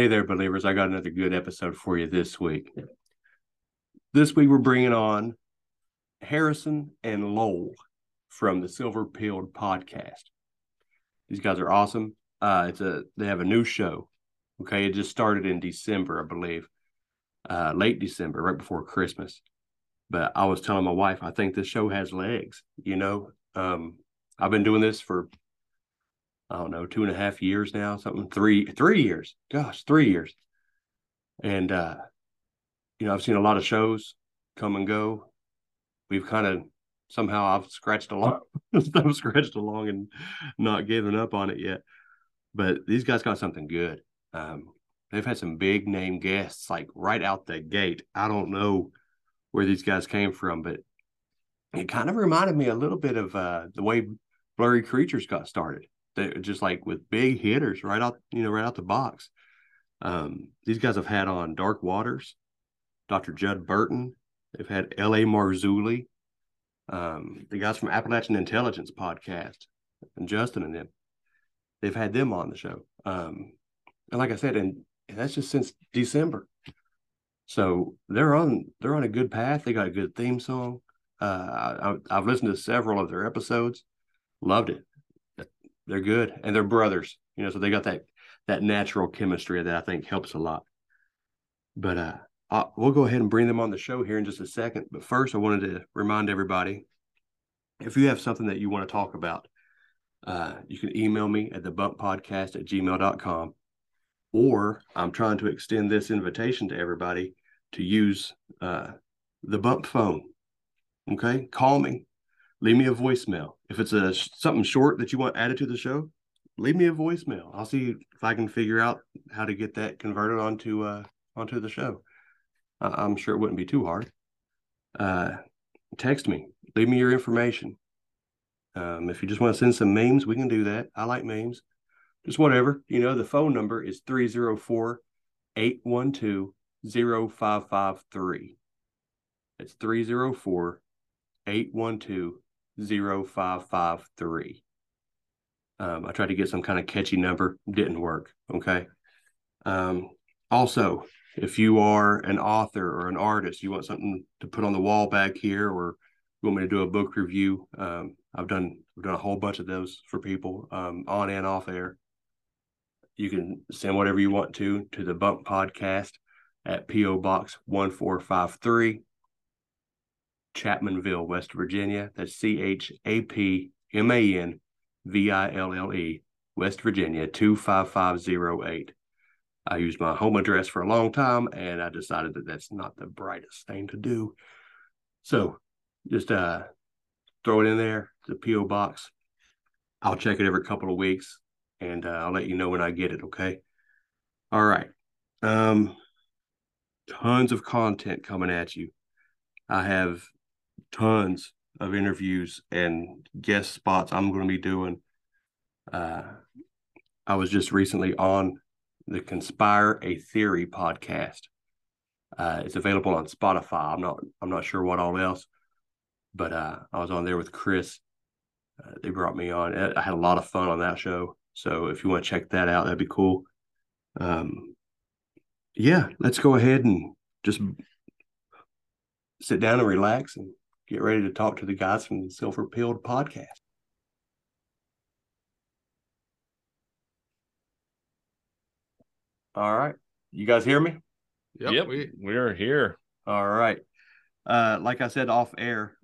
Hey there, believers. I got another good episode for you this week. This week, we're bringing on Harrison and Lowell from the Silver Pilled podcast. These guys are awesome. Uh, it's a they have a new show. Okay, it just started in December, I believe, uh, late December, right before Christmas. But I was telling my wife, I think this show has legs. You know, um, I've been doing this for I don't know, two and a half years now, something three, three years. Gosh, three years. And uh, you know, I've seen a lot of shows come and go. We've kind of somehow I've scratched along, I've scratched along and not given up on it yet. But these guys got something good. Um, they've had some big name guests like right out the gate. I don't know where these guys came from, but it kind of reminded me a little bit of uh, the way Blurry Creatures got started they're just like with big hitters right out, you know, right out the box. Um, these guys have had on Dark Waters, Dr. Judd Burton. They've had L.A. Marzulli, um, the guys from Appalachian Intelligence podcast, and Justin and them. They've had them on the show. Um, and like I said, and that's just since December. So they're on they're on a good path. They got a good theme song. Uh, I, I've listened to several of their episodes. Loved it they're good. And they're brothers you know so they got that that natural chemistry that i think helps a lot. But uh i we'll go ahead and bring them on the show here in just a second. But first i wanted to remind everybody if you have something that you want to talk about uh, you can email me at the bump podcast at gmail.com or i'm trying to extend this invitation to everybody to use uh, the bump phone. Okay? Call me leave me a voicemail. If it's a something short that you want added to the show, leave me a voicemail. I'll see if I can figure out how to get that converted onto uh onto the show. I- am sure it wouldn't be too hard. Uh, text me, leave me your information. Um, if you just want to send some memes, we can do that. I like memes. Just whatever. You know, the phone number is 304 812 0553. It's 304 812 0553. Um, I tried to get some kind of catchy number, didn't work. Okay. Um, also, if you are an author or an artist, you want something to put on the wall back here, or you want me to do a book review, um, I've done I've done a whole bunch of those for people um, on and off air. You can send whatever you want to to the Bump Podcast at PO Box one four five three, Chapmanville, West Virginia. That's C H A P M A N V I L L E, West Virginia 25508. I used my home address for a long time and I decided that that's not the brightest thing to do. So just uh, throw it in there, the P.O. box. I'll check it every couple of weeks and uh, I'll let you know when I get it. Okay. All right. Um, tons of content coming at you. I have tons of interviews and guest spots I'm going to be doing. Uh, I was just recently on the Conspire a Theory podcast. Uh, it's available on Spotify. I'm not I'm not sure what all else, but uh, I was on there with Chris. Uh, they brought me on. I had a lot of fun on that show. So if you want to check that out, that'd be cool. Um, yeah, let's go ahead and just sit down and relax and get ready to talk to the guys from the Silver Pilled podcast. All right. You guys hear me? Yep, Yep, we we, are here. All right. Uh, like I said off air,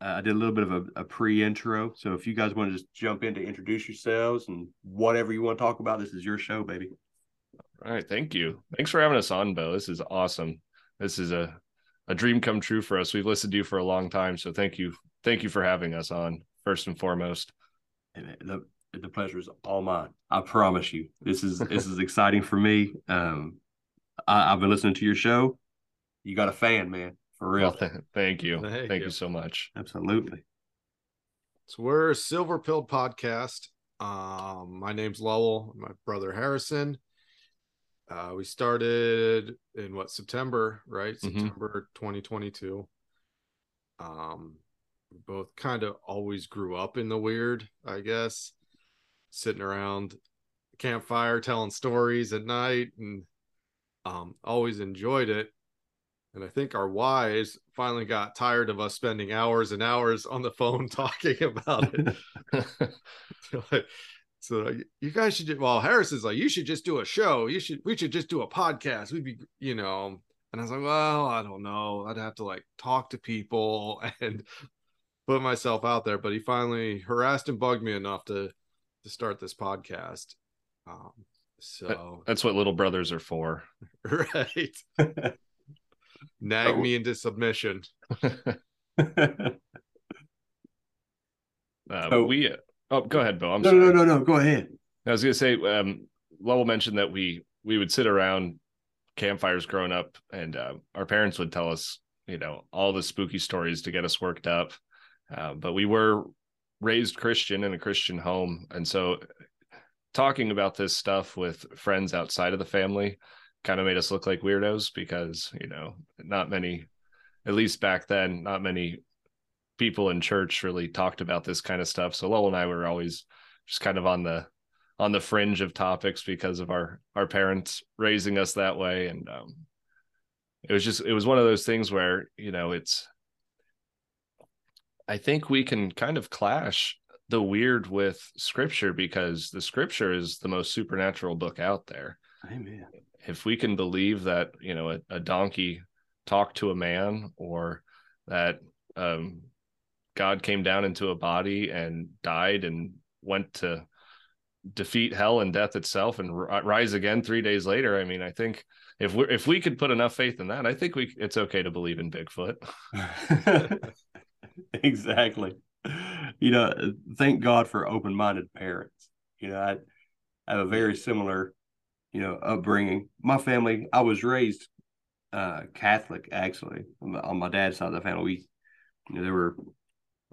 uh, I did a little bit of a, a pre intro. So if you guys want to just jump in to introduce yourselves and whatever you want to talk about, this is your show, baby. All right, thank you. Thanks for having us on, Bo. This is awesome. This is a a dream come true for us. We've listened to you for a long time, so thank you. Thank you for having us on first and foremost. The the pleasure is all mine. I promise you. This is this is exciting for me. Um, I, I've been listening to your show. You got a fan, man, for real. Well, th- thank you. Thank Thank, you. you. so much. Absolutely. so we're a Silver Pilled podcast. Um, my name's Lowell. My brother Harrison. Uh, we started in what September, right? Mhm. September 2022. Um, we both kind of always grew up in the weird, I guess, sitting around campfire telling stories at night, and um, always enjoyed it. And I think our wives finally got tired of us spending hours and hours on the phone talking about it. Like, so like, you guys should do, well is like you should just do a show. You should we should just do a podcast. We'd be you know. And i was like well i don't know. I'd have to like talk to people and put myself out there. But he finally harassed and bugged me enough to to start this podcast. Um so That's what little brothers are for. right. Nag Oh. me into submission. Uh, So- we. Oh, go ahead, Bo. I'm no, sorry. no, no, no. Go ahead. I was gonna say, um, Lowell mentioned that we we would sit around campfires growing up, and uh, our parents would tell us, you know, all the spooky stories to get us worked up. Uh, but we were raised Christian in a Christian home, and so talking about this stuff with friends outside of the family kind of made us look like weirdos because you know, not many, at least back then, not many people in church really talked about this kind of stuff. So Lowell and I were always just kind of on the on the fringe of topics because of our our parents raising us that way and um it was just it was one of those things where you know it's i think we can kind of clash the weird with scripture because the scripture is the most supernatural book out there Amen. if we can believe that you know a, a donkey talked to a man or that um god came down into a body and died and went to defeat hell and death itself and ri- rise again 3 days later i mean i think if we if we could put enough faith in that i think we it's okay to believe in bigfoot exactly. You know, thank God for open minded parents. You know, I, I have a very similar, you know, upbringing. My family, I was raised uh Catholic actually. On my- on my dad's side of the family, we you know, there were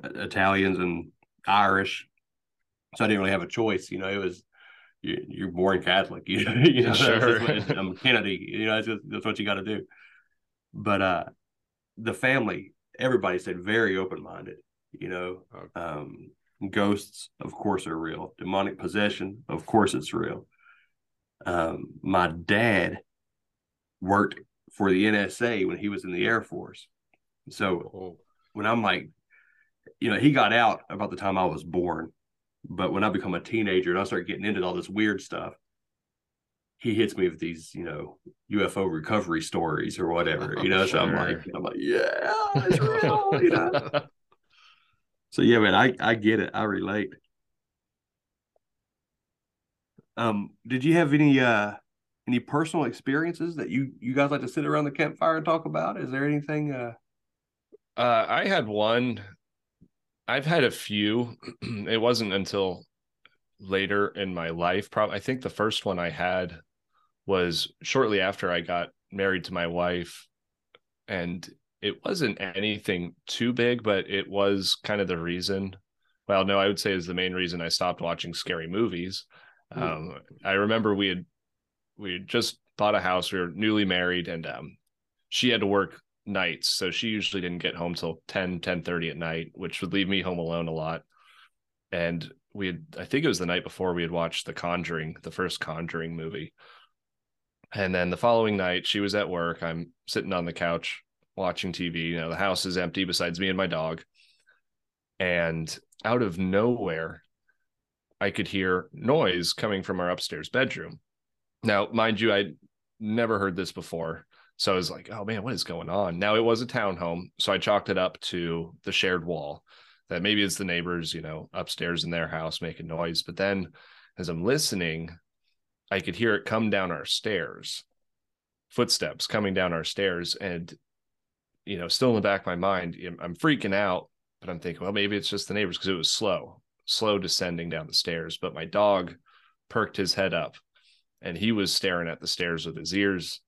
Italians and Irish. So I didn't really have a choice. You know, it was you, you're born Catholic. You know, you know that's Sure. what I'm Kennedy. You know, that's, just, that's what you got to do. But uh, the family, everybody said very open minded. You know, Okay. um, ghosts, of course, are real. Demonic possession, of course, it's real. Um, my dad worked for the NSA when he was in the Air Force. So oh, when I'm like, you know, he got out about the time I was born. But when I become a teenager and I start getting into all this weird stuff, he hits me with these, you know, UFO recovery stories or whatever. You know, so I'm like, I'm like, yeah, it's real. you know. So yeah, man, I I get it. I relate. Um, did you have any uh any personal experiences that you you guys like to sit around the campfire and talk about? Is there anything uh Uh, I had one. I've had a few. it wasn't until later in my life. Probably, I think the first one I had was shortly after I got married to my wife, and it wasn't anything too big, but it was kind of the reason. Well, no, I would say is the main reason I stopped watching scary movies. Hmm. Um, I remember we had we had just bought a house. We were newly married, and um, she had to work nights so she usually didn't get home till 10 10 30 at night which would leave me home alone a lot and we had I think it was the night before we had watched The Conjuring, the first Conjuring movie. And then the following night, she was at work. I'm sitting on the couch watching TV. You know, the house is empty besides me and my dog. And out of nowhere, I could hear noise coming from our upstairs bedroom. Now, mind you, I'd never heard this before. So I was like, oh man, what is going on? Now it was a townhome. So I chalked it up to the shared wall that maybe it's the neighbors, you know, upstairs in their house making noise. But then as I'm listening, I could hear it come down our stairs, footsteps coming down our stairs. And, you know, still in the back of my mind, I'm freaking out, but I'm thinking, well, maybe it's just the neighbors because it was slow, slow descending down the stairs. But my dog perked his head up and he was staring at the stairs with his ears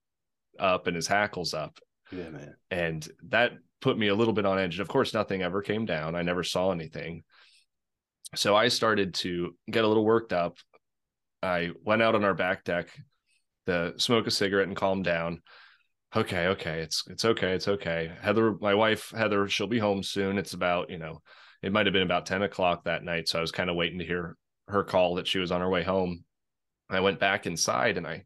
up and his hackles up. Yeah, man. And that put me a little bit on edge. And of course, nothing ever came down. I never saw anything. So I started to get a little worked up. I went out on our back deck to smoke a cigarette and calm down. Okay, okay, it's it's okay, it's okay. Heather, my wife Heather, she'll be home soon. It's about you know, it might have been about ten o'clock that night, so I was kind of waiting to hear her call that she was on her way home. I went back inside and I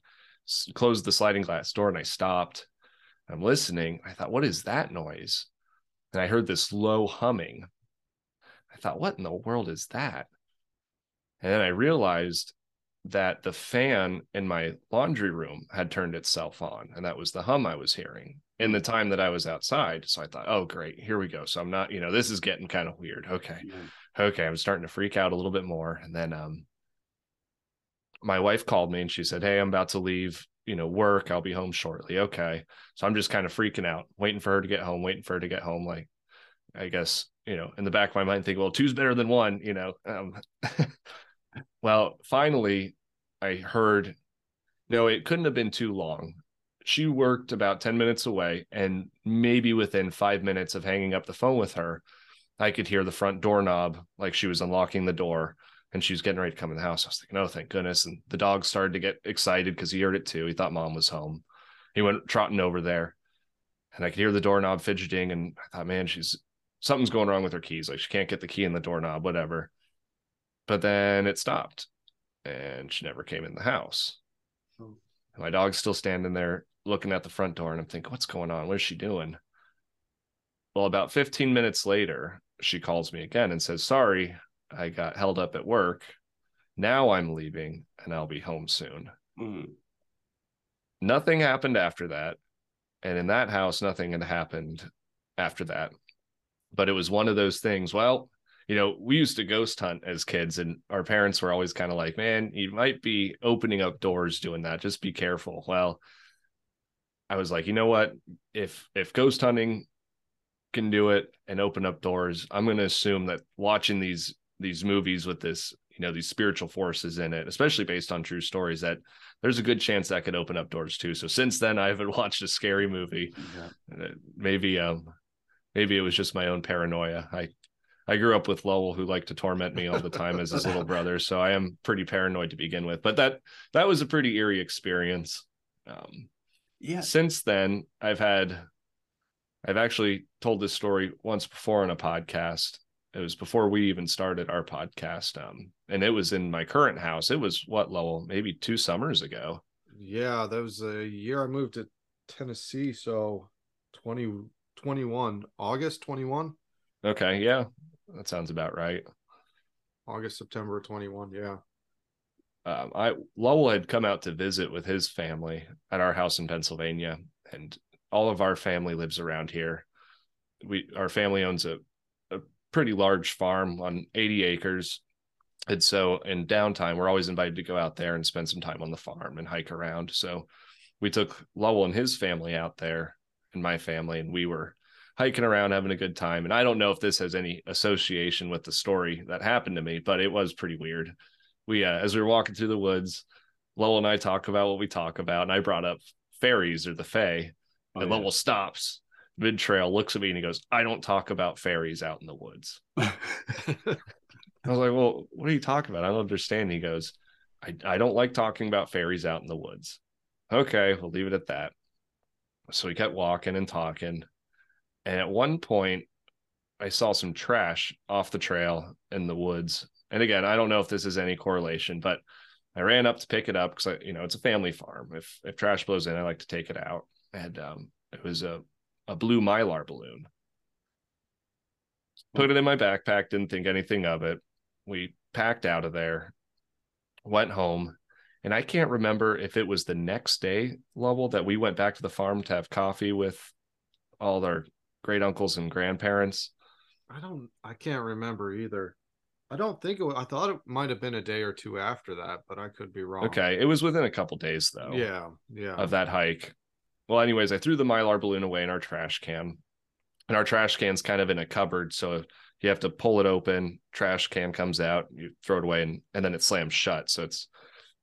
closed the sliding glass door and I stopped. I'm listening. I thought, what is that noise? And I heard this low humming. I thought, what in the world is that? And then I realized that the fan in my laundry room had turned itself on, and that was the hum I was hearing in the time that I was outside. So I thought, oh, great, here we go. So I'm not, you know, this is getting kind of weird. Okay. Yeah. Okay. I'm starting to freak out a little bit more. And then um my wife called me and she said, Hey, I'm about to leave, you know, work. I'll be home shortly. Okay. So I'm just kind of freaking out, waiting for her to get home, waiting for her to get home. Like, I guess, you know, in the back of my mind, think, well, two's better than one, you know. Um, well, finally, I heard, no, it couldn't have been too long. She worked about 10 minutes away, and maybe within five minutes of hanging up the phone with her, I could hear the front doorknob like she was unlocking the door and she was getting ready to come in the house. I was thinking, oh, thank goodness. And the dog started to get excited because he heard it too. He thought mom was home. He went trotting over there and I could hear the doorknob fidgeting. And I thought, man, she's something's going wrong with her keys. Like she can't get the key in the doorknob, whatever. But then it stopped and she never came in the house. Oh. My dog's still standing there looking at the front door. And I'm thinking, what's going on? What is she doing? Well, about 15 minutes later, she calls me again and says, Sorry, I got held up at work. Now I'm leaving and I'll be home soon. Mm. Nothing happened after that. And in that house, nothing had happened after that. But it was one of those things. Well, you know, we used to ghost hunt as kids, and our parents were always kind of like, man, you might be opening up doors doing that. Just be careful. Well, I was like, you know what? If if ghost hunting can do it and open up doors, I'm going to assume that watching these these movies with this you know these spiritual forces in it especially based on true stories that there's a good chance that could open up doors too. So since then i haven't watched a scary movie. Yeah. maybe um maybe it was just my own paranoia. I i grew up with lowell who liked to torment me all the time as his little brother so i am pretty paranoid to begin with. But that that was a pretty eerie experience. Um yeah. since then i've had i've actually told this story once before on a podcast it was before we even started our podcast um and it was in my current house. It was what lowell maybe two summers ago. Yeah that was a year i moved to tennessee so 20 21 august 21 okay yeah that sounds about right. August september 21 yeah. Um, I Lowell had come out to visit with his family at our house in Pennsylvania, and all of our family lives around here. We our family owns a pretty large farm on 80 acres. And so in downtime, we're always invited to go out there and spend some time on the farm and hike around. So we took Lowell and his family out there and my family, and we were hiking around having a good time. And I don't know if this has any association with the story that happened to me, but it was pretty weird. We, uh, as we were walking through the woods, Lowell and I talk about what we talk about, and I brought up fairies or the Fae, oh, and yeah. Lowell stops mid trail looks at me and he goes, I don't talk about fairies out in the woods. I was like, Well, what are you talking about? I don't understand. He goes, I, I don't like talking about fairies out in the woods. Okay, we'll leave it at that. So we kept walking and talking. And at one point, I saw some trash off the trail in the woods. And again, I don't know if this is any correlation, but I ran up to pick it up because you know it's a family farm. If if trash blows in, I like to take it out. And um, it was a a blue mylar balloon. Put it in my backpack, didn't think anything of it. We packed out of there, went home, and I can't remember if it was the next day, Lowell, that we went back to the farm to have coffee with all our great uncles and grandparents. I don't. I can't remember either. I don't think it. Was, I thought it might have been a day or two after that, but I could be wrong. Okay, it was within a couple days though. Yeah, yeah. Of that hike. Well, anyways, I threw the mylar balloon away in our trash can, and our trash can's kind of in a cupboard, so you have to pull it open. Trash can comes out, you throw it away, and and then it slams shut. So it's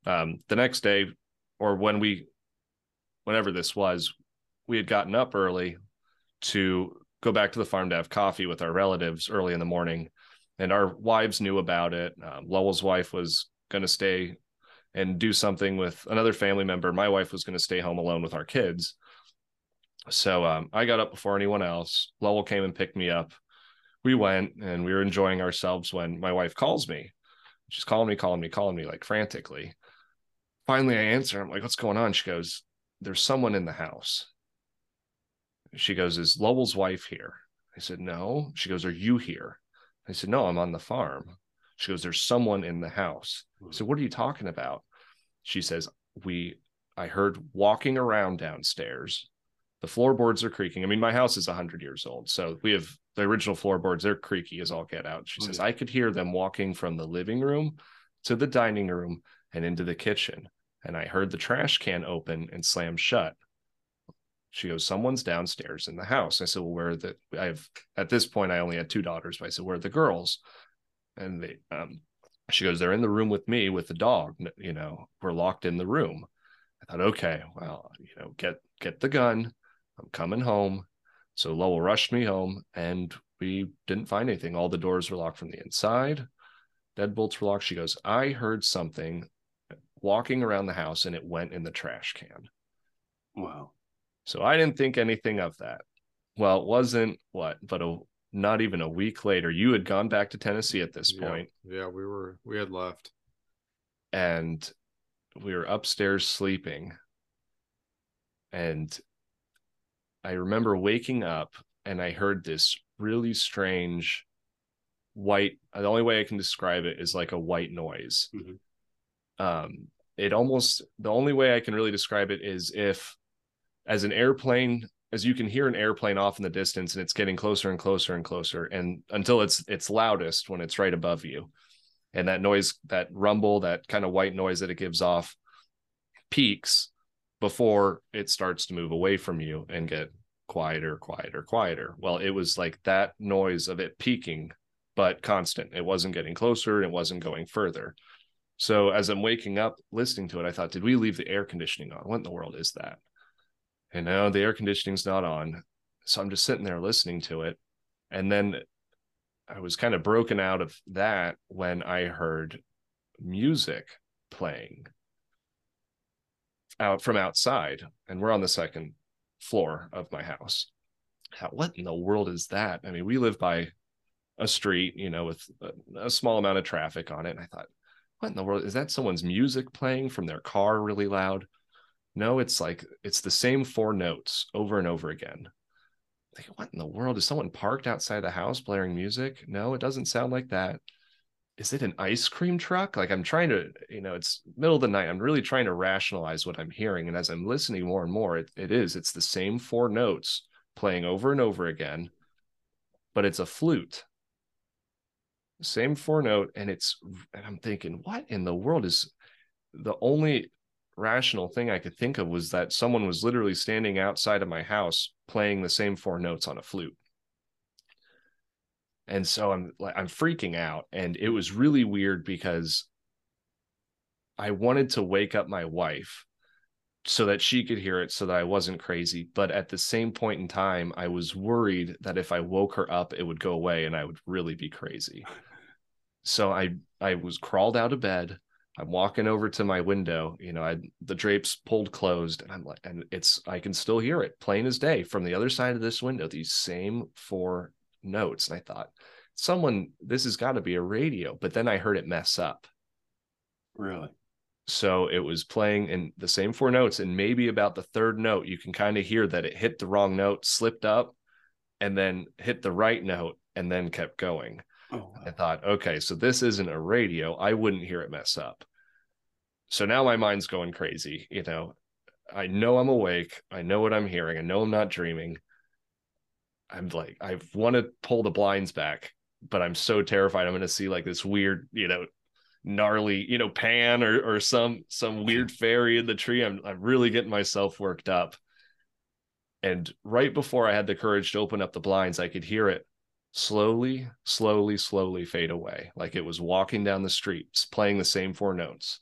um, the next day, or when we, whenever this was, we had gotten up early to go back to the farm to have coffee with our relatives early in the morning and our wives knew about it. Um, Lowell's wife was going to stay and do something with another family member. My wife was going to stay home alone with our kids. So um, I got up before anyone else. Lowell came and picked me up. We went and we were enjoying ourselves when my wife calls me. She's calling me, calling me, calling me like frantically. Finally, I answer. I'm like, what's going on? She goes, There's someone in the house. She goes, Is Lowell's wife here? I said, No. She goes, Are you here? I said, No, I'm on the farm. She goes, There's someone in the house. I said, What are you talking about? She says, We, I heard walking around downstairs. The floorboards are creaking. I mean, my house is 100 years old. So we have the original floorboards, they're creaky as all get out. She says, I could hear them walking from the living room to the dining room and into the kitchen. And I heard the trash can open and slam shut. She goes, Someone's downstairs in the house. I said, Well, where are the I have at this point I only had two daughters, but I said, Where are the girls? And they um she goes, They're in the room with me with the dog. You know, we're locked in the room. I thought, okay, well, you know, get get the gun. I'm coming home. So Lowell rushed me home and we didn't find anything. All the doors were locked from the inside. Deadbolts were locked. She goes, I heard something walking around the house and it went in the trash can. Wow. So I didn't think anything of that. Well, it wasn't what, but a not even a week later, you had gone back to Tennessee at this yeah, point, Yeah, we were. We had left. and we were upstairs sleeping. And I remember waking up and I heard this really strange white. The only way I can describe it is like a white noise. Mhm. Um, it almost the only way I can really describe it is if, as an airplane, as you can hear an airplane off in the distance, and it's getting closer and closer and closer, and until it's it's loudest when it's right above you, and that noise, that rumble, that kind of white noise that it gives off, peaks before it starts to move away from you and get quieter, quieter, quieter. Well, it was like that noise of it peaking, but constant. It wasn't getting closer, it wasn't going further. So as I'm waking up listening to it, I thought, did we leave the air conditioning on? What in the world is that? And now the air conditioning's not on. So I'm just sitting there listening to it. And then I was kind of broken out of that when I heard music playing out from outside. And we're on the second floor of my house. How, what in the world is that? I mean, we live by a street, you know, with a, a small amount of traffic on it. And I thought, what in the world is that someone's music playing from their car really loud no it's like it's the same four notes over and over again like what in the world is someone parked outside the house blaring music no it doesn't sound like that is it an ice cream truck? Like i'm trying to you know it's middle of the night. I'm really trying to rationalize what i'm hearing. And as i'm listening more and more it, it is it's the same four notes playing over and over again but it's a flute. Same four note and it's and i'm thinking what in the world is the only rational thing i could think of was that someone was literally standing outside of my house playing the same four notes on a flute and so i'm like i'm freaking out. And it was really weird because i wanted to wake up my wife so that she could hear it so that i wasn't crazy. But at the same point in time i was worried that if i woke her up it would go away and i would really be crazy. So i i was crawled out of bed. I'm walking over to my window. You know i the drapes pulled closed and i'm like and it's i can still hear it. Plain as day from the other side of this window these same four notes and i thought someone this has got to be a radio but then i heard it mess up. Really? so it was playing in the same four notes and maybe about the third note you can kind of hear that it hit the wrong note slipped up and then hit the right note and then kept going. Oh, i thought okay so this isn't a radio. I wouldn't hear it mess up. So now my mind's going crazy you know. I know i'm awake. I know what i'm hearing. I know i'm not dreaming i'm like i want to pull the blinds back but i'm so terrified i'm going to see like this weird you know gnarly you know pan or or some some weird fairy in the tree. I'm i'm really getting myself worked up. And right before i had the courage to open up the blinds i could hear it slowly slowly slowly fade away like it was walking down the streets playing the same four notes.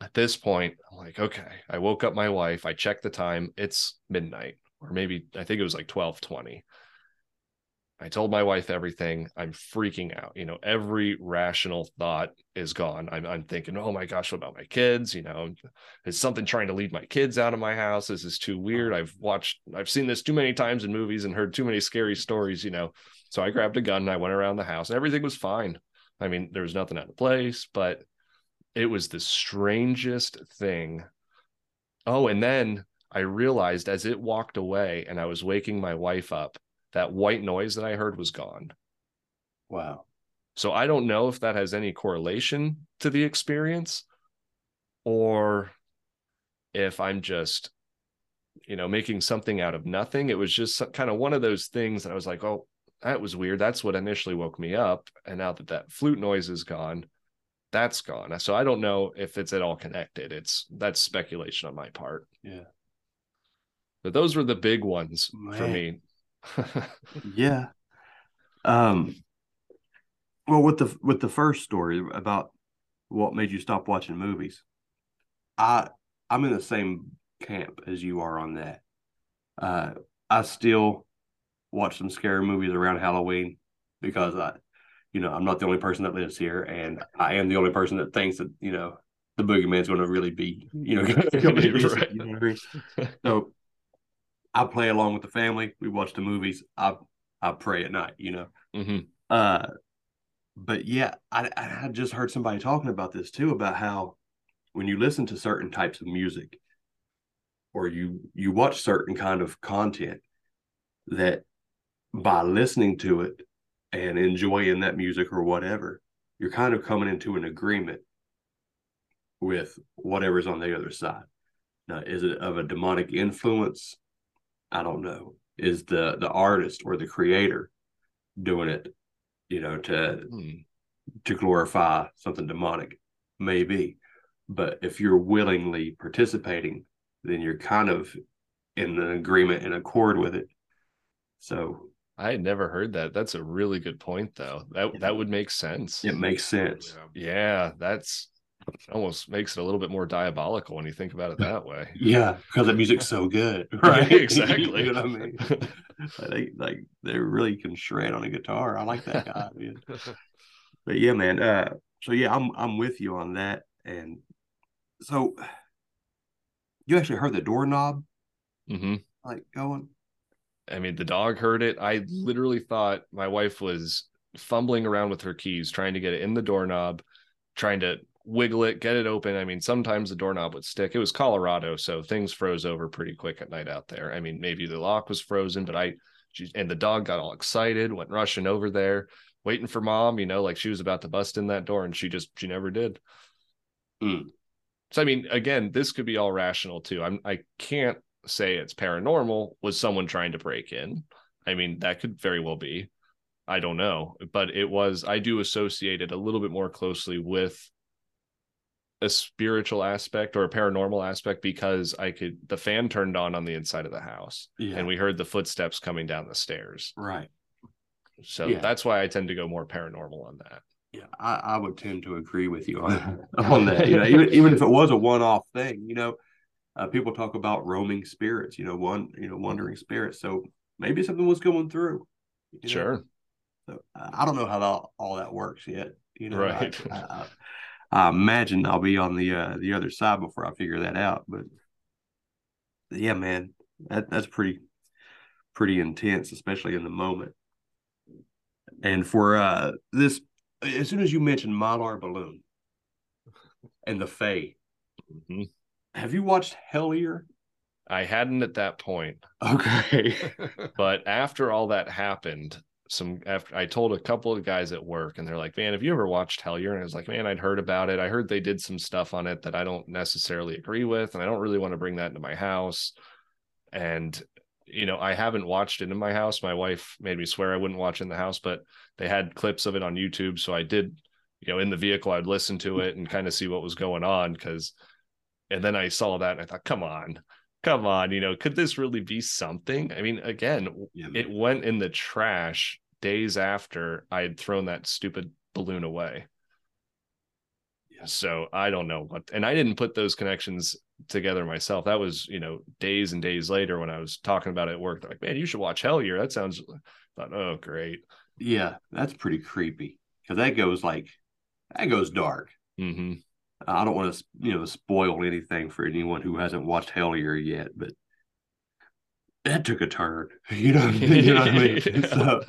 At this point i'm like okay. I woke up my wife i checked the time it's midnight or maybe i think it was like 12:20 I told my wife everything. I'm freaking out. You know, every rational thought is gone. I'm, I'm thinking, oh my gosh, what about my kids? You know, is something trying to lead my kids out of my house? This is too weird. I've watched, I've seen this too many times in movies and heard too many scary stories, you know. So I grabbed a gun and I went around the house and everything was fine. I mean, there was nothing out of place, but it was the strangest thing. Oh, and then I realized as it walked away and I was waking my wife up, that white noise that I heard was gone. Wow. So I don't know if that has any correlation to the experience or if I'm just, you know, making something out of nothing. It was just kind of one of those things that I was like, oh, that was weird. That's what initially woke me up. And now that that flute noise is gone, that's gone. So I don't know if it's at all connected. It's that's speculation on my part. Yeah. But those were the big ones for me. Yeah. Um well with the with the first story about what made you stop watching movies. I I'm in the same camp as you are on that. Uh I still watch some scary movies around Halloween because I you know, I'm not the only person that lives here and I am the only person that thinks that, you know, the boogeyman's going to really be, you know, Right. you know I mean? So I play along with the family. We watch the movies. I I pray at night, you know. hmm Uh, but yeah, I I just heard somebody talking about this too about how when you listen to certain types of music or you you watch certain kind of content that by listening to it and enjoying that music or whatever, you're kind of coming into an agreement with whatever's on the other side. Now, is it of a demonic influence? I don't know. Is the the artist or the creator doing it, you know, to Hmm. to glorify something demonic? Maybe. But if you're willingly participating, then you're kind of in an agreement and accord with it. So I had never heard that. That's a really good point, though. That that would make sense. it makes sense. Yeah, that's almost makes it a little bit more diabolical when you think about it that way. Yeah, because the music's so good, Right, exactly. you know what I mean? they like they really can shred on a guitar. I like that guy, man. But yeah, man. Uh, so yeah, I'm I'm with you on that. And so you actually heard the doorknob hmm like going. I mean, the dog heard it. I literally thought my wife was fumbling around with her keys, trying to get it in the doorknob, trying to wiggle it, get it open. I mean, sometimes the doorknob would stick. It was Colorado, so things froze over pretty quick at night out there. I mean, maybe the lock was frozen, but I, she, and the dog got all excited, went rushing over there, waiting for mom, you know, like she was about to bust in that door, and she just, she never did. Hmm. So, I mean, again, this could be all rational too. I'm, I can't say it's paranormal. Was someone trying to break in? I mean, that could very well be. I don't know, but it was. I do associate it a little bit more closely with a spiritual aspect or a paranormal aspect because I could. The fan turned on on the inside of the house, Yeah, and we heard the footsteps coming down the stairs. right. So Yeah. that's why I tend to go more paranormal on that. Yeah, I, I would tend to agree with you on on that. You know, even even if it was a one off thing, you know, uh, people talk about roaming spirits. You know, one you know wandering spirits. So maybe something was going through. you know? Sure. So I I don't know how that, all that works yet. You know, Right. I, I, I imagine I'll be on the uh, the other side before I figure that out. But yeah, man, that that's pretty pretty intense, especially in the moment. And for uh this, as soon as you mentioned Mylar Balloon and the Fae, Mhm. have you watched Hellier? I hadn't at that point, Okay. but after all that happened, some after I told a couple of guys at work, and they're like, "Man, have you ever watched Hellier?" And I was like, "Man, I'd heard about it. I heard they did some stuff on it that I don't necessarily agree with, and I don't really want to bring that into my house." And you know, I haven't watched it in my house. My wife made me swear I wouldn't watch in the house, but they had clips of it on YouTube, so I did. You know, in the vehicle, I'd listen to it and kind of see what was going on because. And then I saw that and I thought, come on, come on, you know, could this really be something? I mean, again, Yeah, it went in the trash days after I had thrown that stupid balloon away. Yeah. So I don't know what, and I didn't put those connections together myself. That was, you know, days and days later when I was talking about it at work. They're like, man, you should watch Hellier. That sounds, I thought, oh, great. yeah, that's pretty creepy because that goes like that goes dark. hmm I don't want to, you know, spoil anything for anyone who hasn't watched Hellier yet, but that took a turn. You know, you know what I mean? So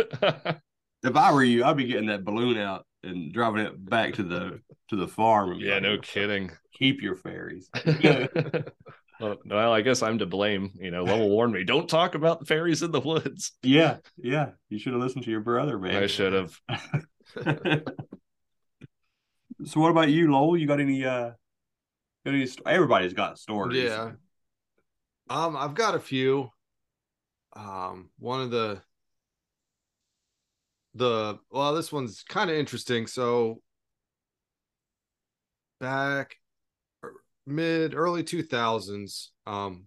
if I were you, I'd be getting that balloon out and driving it back to the to the farm. yeah, no kidding. Keep your fairies. well, well, I guess I'm to blame. You know, Lowell warned me, don't talk about the fairies in the woods. yeah, yeah. You should have listened to your brother, man. I should have. So, what about you, Lowell? You got any? uh got any? st- Everybody's got stories. Yeah. Um, I've got a few. Um, one of the the well, this one's kind of interesting. So back er, mid early 2000s, um,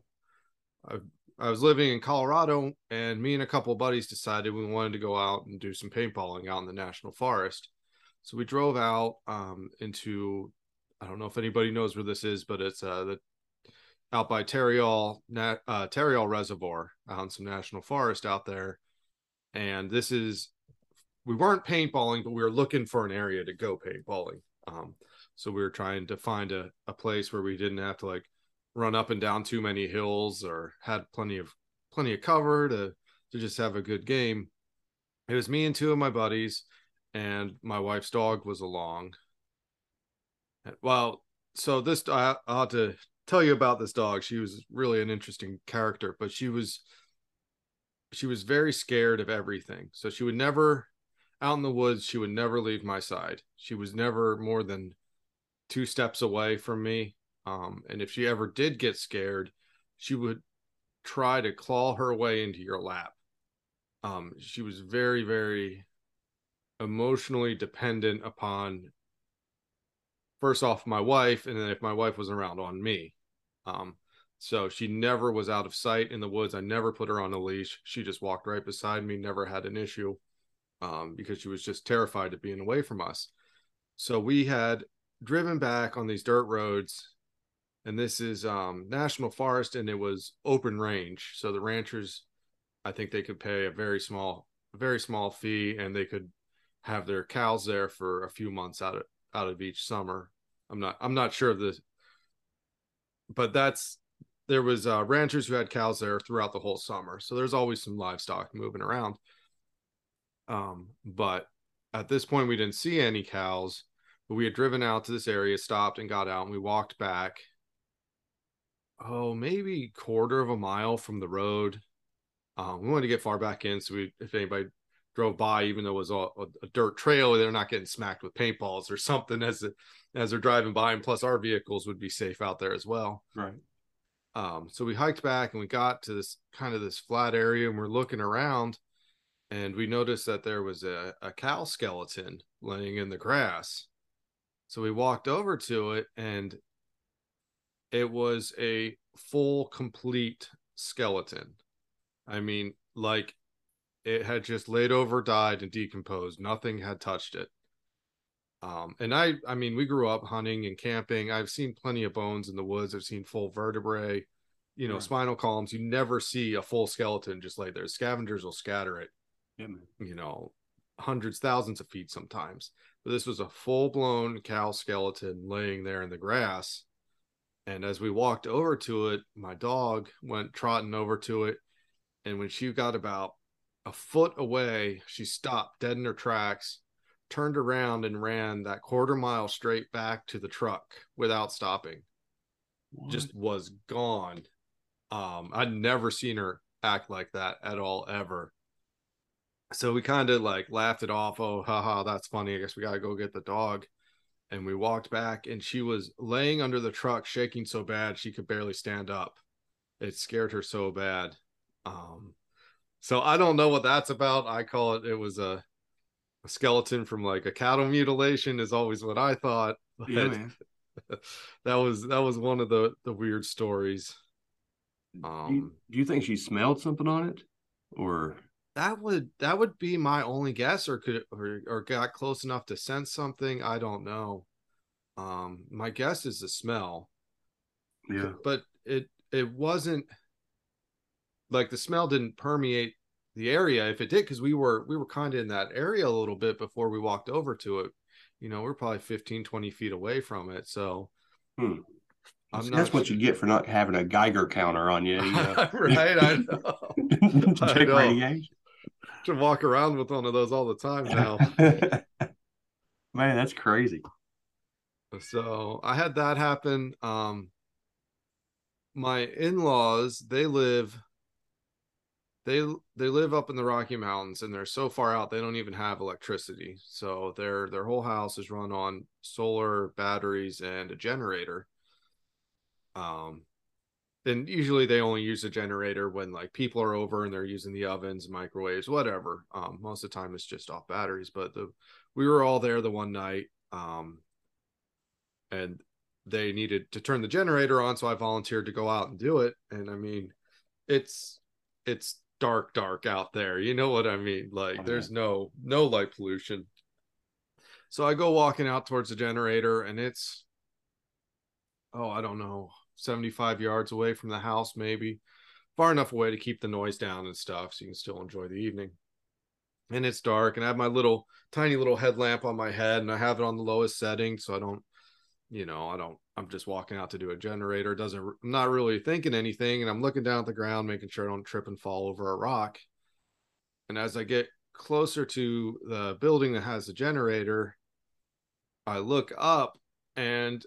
I I was living in Colorado, and me and a couple buddies decided we wanted to go out and do some paintballing out in the national forest. So we drove out um, into I don't know if anybody knows where this is, but it's uh, the out by Tarryall Na- uh, Tarryall Reservoir in some national forest out there. And this is we weren't paintballing, but we were looking for an area to go paintballing. Um, so we were trying to find a, a place where we didn't have to like run up and down too many hills or had plenty of plenty of cover to to just have a good game. It was me and two of my buddies, and my wife's dog was along. Well, so this I, I'll to tell you about this dog. She was really an interesting character, but she was she was very scared of everything. So she would never out in the woods, she would never leave my side. She was never more than two steps away from me. Um, and if she ever did get scared, she would try to claw her way into your lap. Um, she was very, very emotionally dependent upon first off my wife, and then if my wife was around on me. Um, so she never was out of sight in the woods. I never put her on a leash. She just walked right beside me, never had an issue um, because she was just terrified of being away from us. So we had driven back on these dirt roads, and this is um, national forest, and it was open range. So the ranchers, I think they could pay a very small, very small fee, and they could have their cows there for a few months out of out of each summer. I'm not I'm not sure of this, but that's there was uh, ranchers who had cows there throughout the whole summer, so there's always some livestock moving around. Um, but at this point, we didn't see any cows, but we had driven out to this area, stopped and got out, and we walked back. Oh, maybe quarter of a mile from the road. Um, we wanted to get far back in, so we, if anybody drove by, even though it was a, a, dirt trail, they're not getting smacked with paintballs or something as as they're driving by, and plus our vehicles would be safe out there as well. Right. Um, so we hiked back and we got to this kind of this flat area, and we're looking around, and we noticed that there was a, a cow skeleton laying in the grass. So we walked over to it, and it was a full, complete skeleton. I mean, like it had just laid over, died, and decomposed. Nothing had touched it. Um, and I, I mean, we grew up hunting and camping. I've seen plenty of bones in the woods. I've seen full vertebrae, you know, Right. spinal columns. You never see a full skeleton just laid there. Scavengers will scatter it, Yeah, you know, hundreds, thousands of feet sometimes. But this was a full blown cow skeleton laying there in the grass. And as we walked over to it, my dog went trotting over to it. And when she got about a foot away, she stopped dead in her tracks, turned around and ran that quarter mile straight back to the truck without stopping. Just was gone. Um, I'd never seen her act like that at all ever. So we kind of like laughed it off. Oh, haha, that's funny. I guess we gotta go get the dog. And we walked back, and she was laying under the truck, shaking so bad she could barely stand up. It scared her so bad. Um, so I don't know what that's about. I call it. It was a, a skeleton from like a cattle mutilation. Is always what I thought. Yeah, man. that was that was one of the the weird stories. Do you, Um, do you think she smelled something on it, or that would that would be my only guess, or could or or got close enough to sense something. I don't know. Um, my guess is the smell, yeah? but it it wasn't like the smell didn't permeate the area. If it did, because we were we were kind of in that area a little bit before we walked over to it. You know, we're probably 15, 20 feet away from it. So Hmm. I'm See, not That's what you get for not having a Geiger counter on you. you know? right, I know. to I know. Should walk around with one of those all the time now. Man, that's crazy. so I had that happen. Um, my in-laws, they live, they they live up in the Rocky Mountains, and they're so far out they don't even have electricity. So their their whole house is run on solar batteries and a generator. Um, and usually they only use a generator when like people are over and they're using the ovens, microwaves, whatever. Um, most of the time it's just off batteries. But the we were all there the one night. Um, and they needed to turn the generator on so i volunteered to go out and do it and i mean it's it's dark dark out there. You know what i mean? Like Oh, there's no no light pollution. So i go walking out towards the generator and it's oh i don't know 75 yards away from the house maybe. Far enough away to keep the noise down and stuff so you can still enjoy the evening. And it's dark and i have my little tiny little headlamp on my head and i have it on the lowest setting so i don't you know, I don't, I'm just walking out to do a generator. Doesn't, I'm not really thinking anything. And I'm looking down at the ground, making sure I don't trip and fall over a rock. And as I get closer to the building that has the generator, I look up and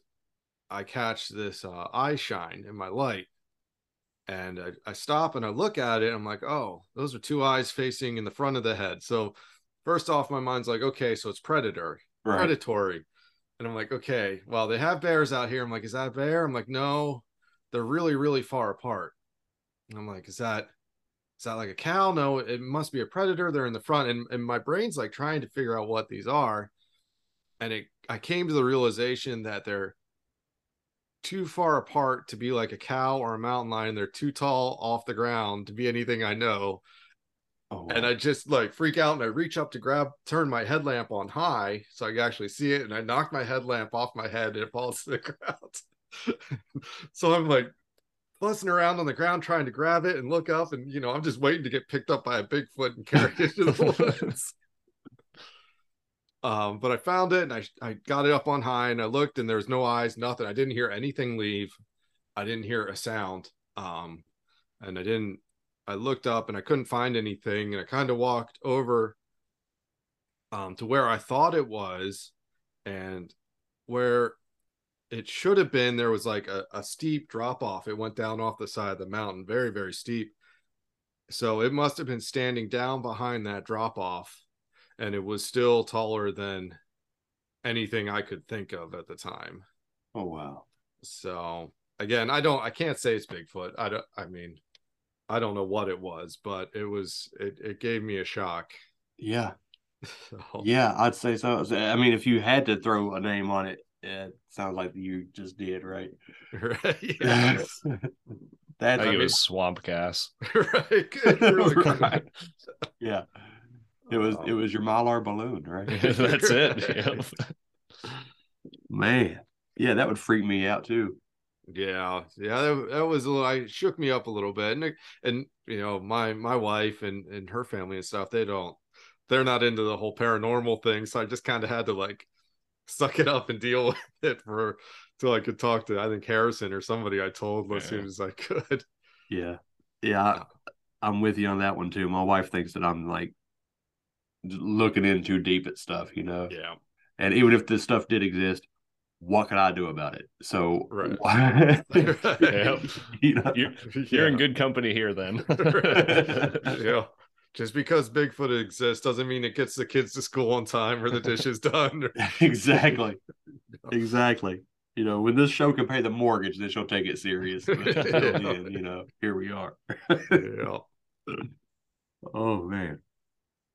I catch this uh, eye shine in my light. And I, I stop and I look at it. I'm like, oh, those are two eyes facing in the front of the head. So, first off, my mind's like, okay, so it's predator, Right. predatory. And I'm like, okay, well, they have bears out here. I'm like, is that a bear? I'm like, no, they're really, really far apart. And I'm like, is that is that like a cow? No, it must be a predator. They're in the front. And, and my brain's like trying to figure out what these are. And it I came to the realization that they're too far apart to be like a cow or a mountain lion. They're too tall off the ground to be anything I know Oh, and I just like freak out and I reach up to grab, turn my headlamp on high so I can actually see it, and I knock my headlamp off my head and it falls to the ground. so I'm like fussing around on the ground trying to grab it and look up, and you know I'm just waiting to get picked up by a Bigfoot and carried into the woods. Um, but I found it and I I got it up on high and I looked and there was no eyes, nothing. I didn't hear anything leave. I didn't hear a sound. Um, and I didn't I looked up and I couldn't find anything, and I kind of walked over um, to where I thought it was, and where it should have been. There was like a, a steep drop off. It went down off the side of the mountain, very very steep. So it must have been standing down behind that drop off, and it was still taller than anything I could think of at the time. oh wow. So again, I don't, I can't say it's Bigfoot. I don't, I mean, I don't know what it was, but it was, it, it gave me a shock. Yeah. So, Yeah, I'd say so. So, I mean, if you had to throw a name on it, it sounds like you just did, right? right, yeah, That's I think I it was swamp gas. right, it really. Right. yeah. It was oh. it was your mylar balloon, right? That's it. Yep. Man, yeah, that would freak me out too. Yeah, yeah, that, that was a little. I shook me up a little bit, and and you know, my my wife and and her family and stuff, they don't, they're not into the whole paranormal thing, so I just kind of had to like suck it up and deal with it for till I could talk to I think Harrison or somebody I told as soon as I could. Yeah, yeah. I, I'm with you on that one too. My wife thinks that I'm like looking in too deep at stuff, you know. Yeah. And even if this stuff did exist, what can I do about it? So, Right. Yeah. you know, You're, you're in good company here then. yeah. Just because Bigfoot exists doesn't mean it gets the kids to school on time or the dishes done. exactly, exactly. You know, when this show can pay the mortgage, then she'll take it serious. But until then, you know, here we are. yeah. oh man,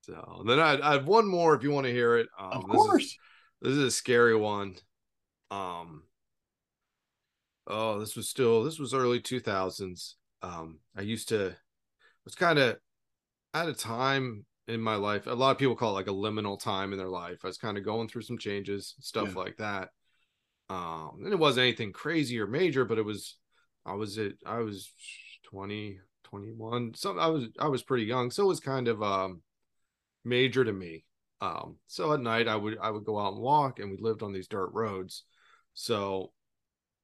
So then I, I have one more if you want to hear it. Um, of this is- course. this is a scary one. Um. Oh, this was still this was early two thousands. Um, I used to was kind of at a time in my life. A lot of people call it like a liminal time in their life. I was kind of going through some changes, stuff Yeah. like that. Um, and it wasn't anything crazy or major, but it was. I was at I was 20, 21. So I was I was pretty young, so it was kind of um major to me. Um, so at night I would I would go out and walk, and we lived on these dirt roads, so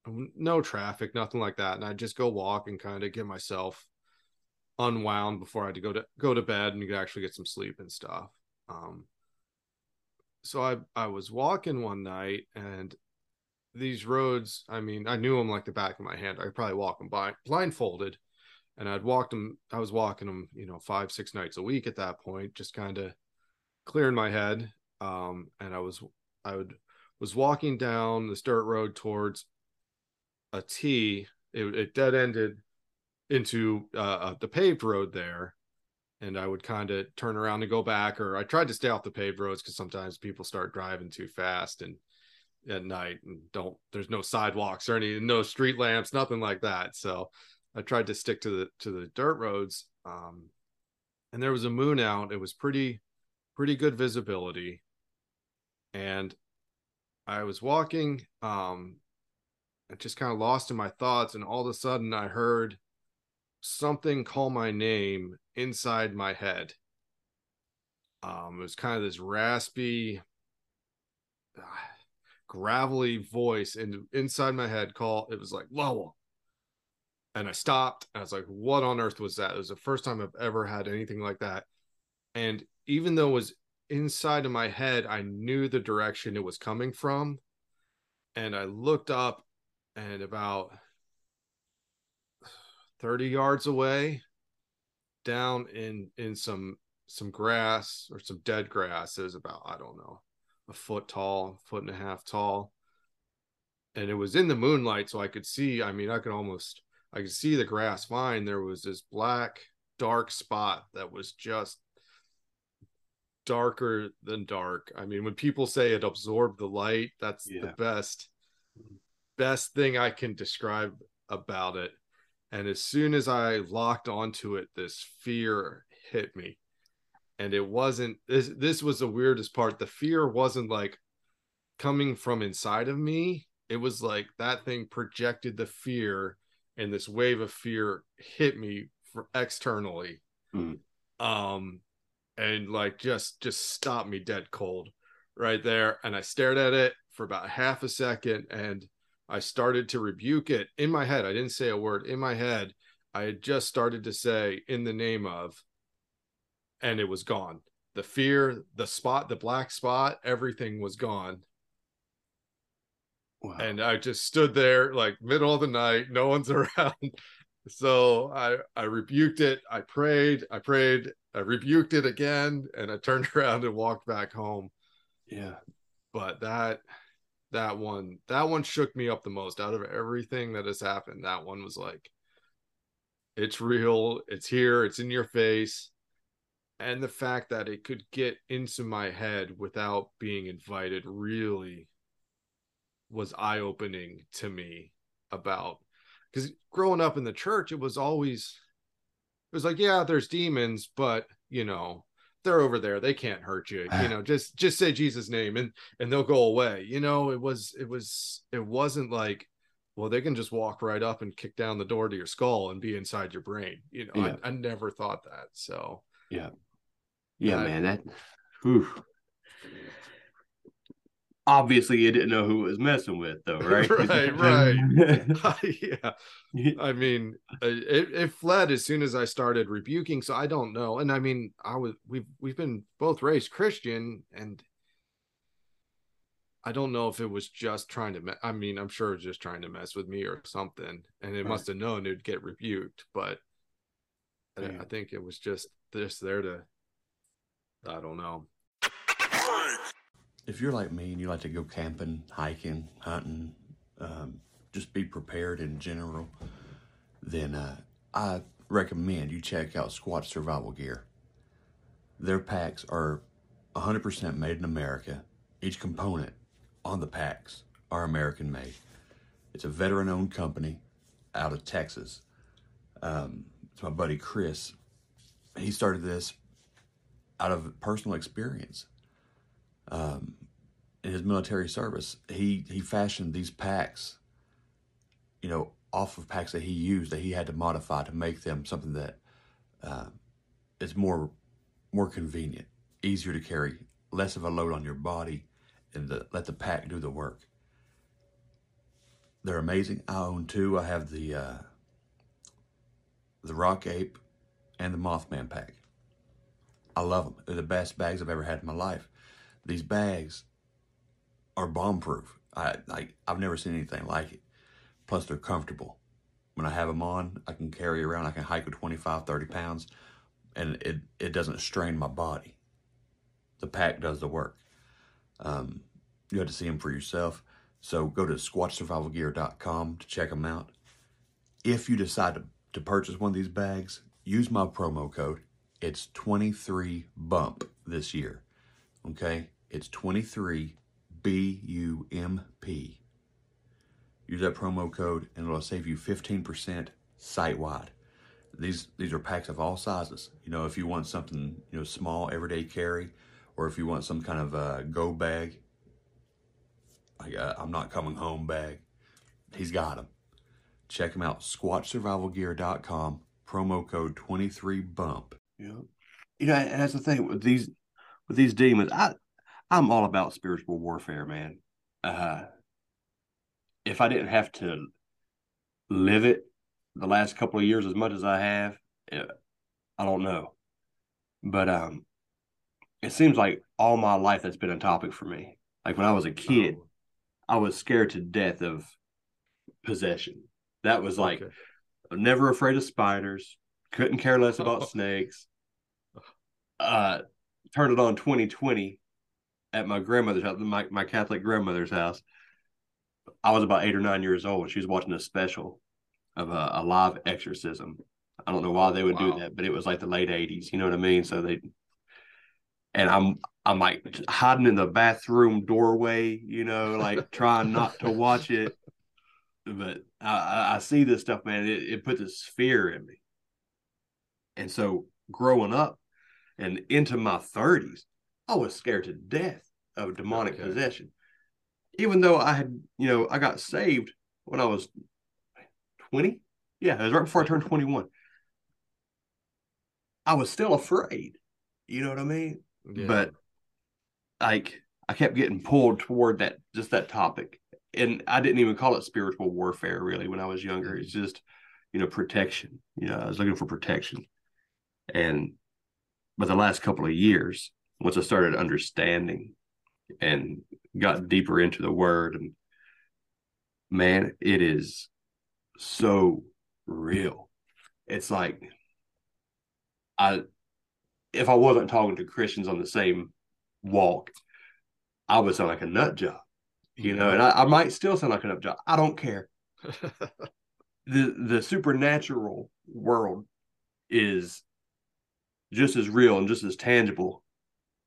no traffic, nothing like that, and I'd just go walk and kind of get myself unwound before I had to go to go to bed and actually get some sleep and stuff. Um, so I I was walking one night and these roads, I mean, I knew them like the back of my hand. I could probably walk them by blindfolded, and I'd walked them. I was walking them, you know, five six nights a week at that point, just kind of clearing my head. Um, and I was I would was walking down this dirt road towards a T. It, it dead ended into uh, uh, the paved road there, and I would kind of turn around and go back, or I tried to stay off the paved roads because sometimes people start driving too fast and at night and don't there's no sidewalks or any no street lamps nothing like that. So i tried to stick to the to the dirt roads um and there was a moon out. It was pretty pretty good visibility. And i was walking um I just kind of lost in my thoughts and all of a sudden i heard something call my name inside my head um it was kind of this raspy gravelly voice and inside my head call it was like Lowell. And I stopped. I was like, what on earth was that? It was the first time I've ever had anything like that. And even though it was inside of my head, I knew the direction it was coming from. And I looked up and about 30 yards away, down in in some some grass or some dead grass, it was about, I don't know, a foot tall, foot and a half tall. And it was in the moonlight, so I could see. I mean, I could almost I could see the grass fine. There was this black, dark spot that was just darker than dark. I mean, when people say it absorbed the light, that's the best best thing I can describe about it. And as soon as I locked onto it, this fear hit me and it wasn't this this was the weirdest part the fear wasn't like coming from inside of me it was like that thing projected the fear and this wave of fear hit me for externally Mhm. um and like just just stopped me dead cold right there and i stared at it for about half a second and i started to rebuke it in my head i didn't say a word in my head i had just started to say in the name of and it was gone. The fear, the spot, the black spot, everything was gone. Wow. And I just stood there like middle of the night, no one's around. So I I rebuked it. I prayed, I prayed, I rebuked it again, and I turned around and walked back home. yeah. But that that one that one shook me up the most out of everything that has happened. That one was like it's real, it's here, it's in your face. And the fact that it could get into my head without being invited really was eye opening to me about because growing up in the church, it was always it was like, yeah, there's demons, but you know, they're over there, they can't hurt you. You know, just just say Jesus' name and and they'll go away. You know, it was it was it wasn't like well, they can just walk right up and kick down the door to your skull and be inside your brain. You know, Yeah. I, I never thought that. So Yeah. Yeah, man. That whew. Obviously you didn't know who it was messing with though, right? right, right. yeah. I mean, uh, it, it fled as soon as I started rebuking. So I don't know. And I mean, I was we've we've been both raised Christian, and I don't know if it was just trying to. Me- I mean, I'm sure it was just trying to mess with me or something, and it Right. must have known it'd get rebuked. But I. I think it was just just there to. I don't know. If you're like me and you like to go camping, hiking, hunting, um, just be prepared in general, then uh, I recommend you check out Squatch Survival Gear. Their packs are 100% made in America. Each component on the packs are American made. It's a veteran owned company out of Texas. Um, it's my buddy Chris. He started this out of personal experience um, in his military service. He he fashioned these packs, you know, off of packs that he used that he had to modify to make them something that uh, is more more convenient, easier to carry, less of a load on your body, and the, let the pack do the work. They're amazing. I own two. I have the uh, the Rock Ape and the Mothman pack. I love them. They're the best bags I've ever had in my life. These bags are bomb proof. I like I've never seen anything like it. Plus they're comfortable. When I have them on, I can carry around. I can hike with 25, 30 pounds and it, it doesn't strain my body. The pack does the work. Um, you have to see them for yourself. So go to squatchsurvivalgear.com to check them out. If you decide to, to purchase one of these bags, use my promo code. It's 23 bump this year. Okay? It's 23 B U M P. Use that promo code and it'll save you 15% site wide. These these are packs of all sizes. You know, if you want something, you know, small everyday carry or if you want some kind of uh, go bag, like uh, I'm not coming home bag, he's got them. Check him out, squatchsurvivalgear.com, promo code 23bump. Yeah. You know, and that's the thing with these with these demons. I I'm all about spiritual warfare, man. Uh if I didn't have to live it the last couple of years as much as I have, eh, I don't know. But um it seems like all my life that's been a topic for me. Like when I was a kid, I was scared to death of possession. That was like Okay. Never afraid of spiders. Couldn't care less about snakes. Uh, turned it on 2020 at my grandmother's house, my, my Catholic grandmother's house. I was about eight or nine years old. She was watching a special of a, a live exorcism. I don't know why they would Wow. do that, but it was like the late 80s. You know what I mean? So they, and I'm, I'm like hiding in the bathroom doorway, you know, like trying not to watch it but I, I- see this stuff, man. It, it put this fear in me. And so growing up and into my 30s, I was scared to death of demonic Okay. possession. Even though I had, you know, I got saved when I was 20. Yeah, it was right before I turned 21. I was still afraid. You know what I mean? Yeah. but like I kept getting pulled toward that just that topic. And I didn't even call it spiritual warfare really when I was younger. It's mm-hmm. just, you know, protection. You know, I was looking for protection. And but the last couple of years, once I started understanding and got deeper into the word and man, it is so real. It's like I if I wasn't talking to Christians on the same walk, I would sound like a nut job, you know, and I, I might still sound like a nut job. I don't care. The the supernatural world is just as real and just as tangible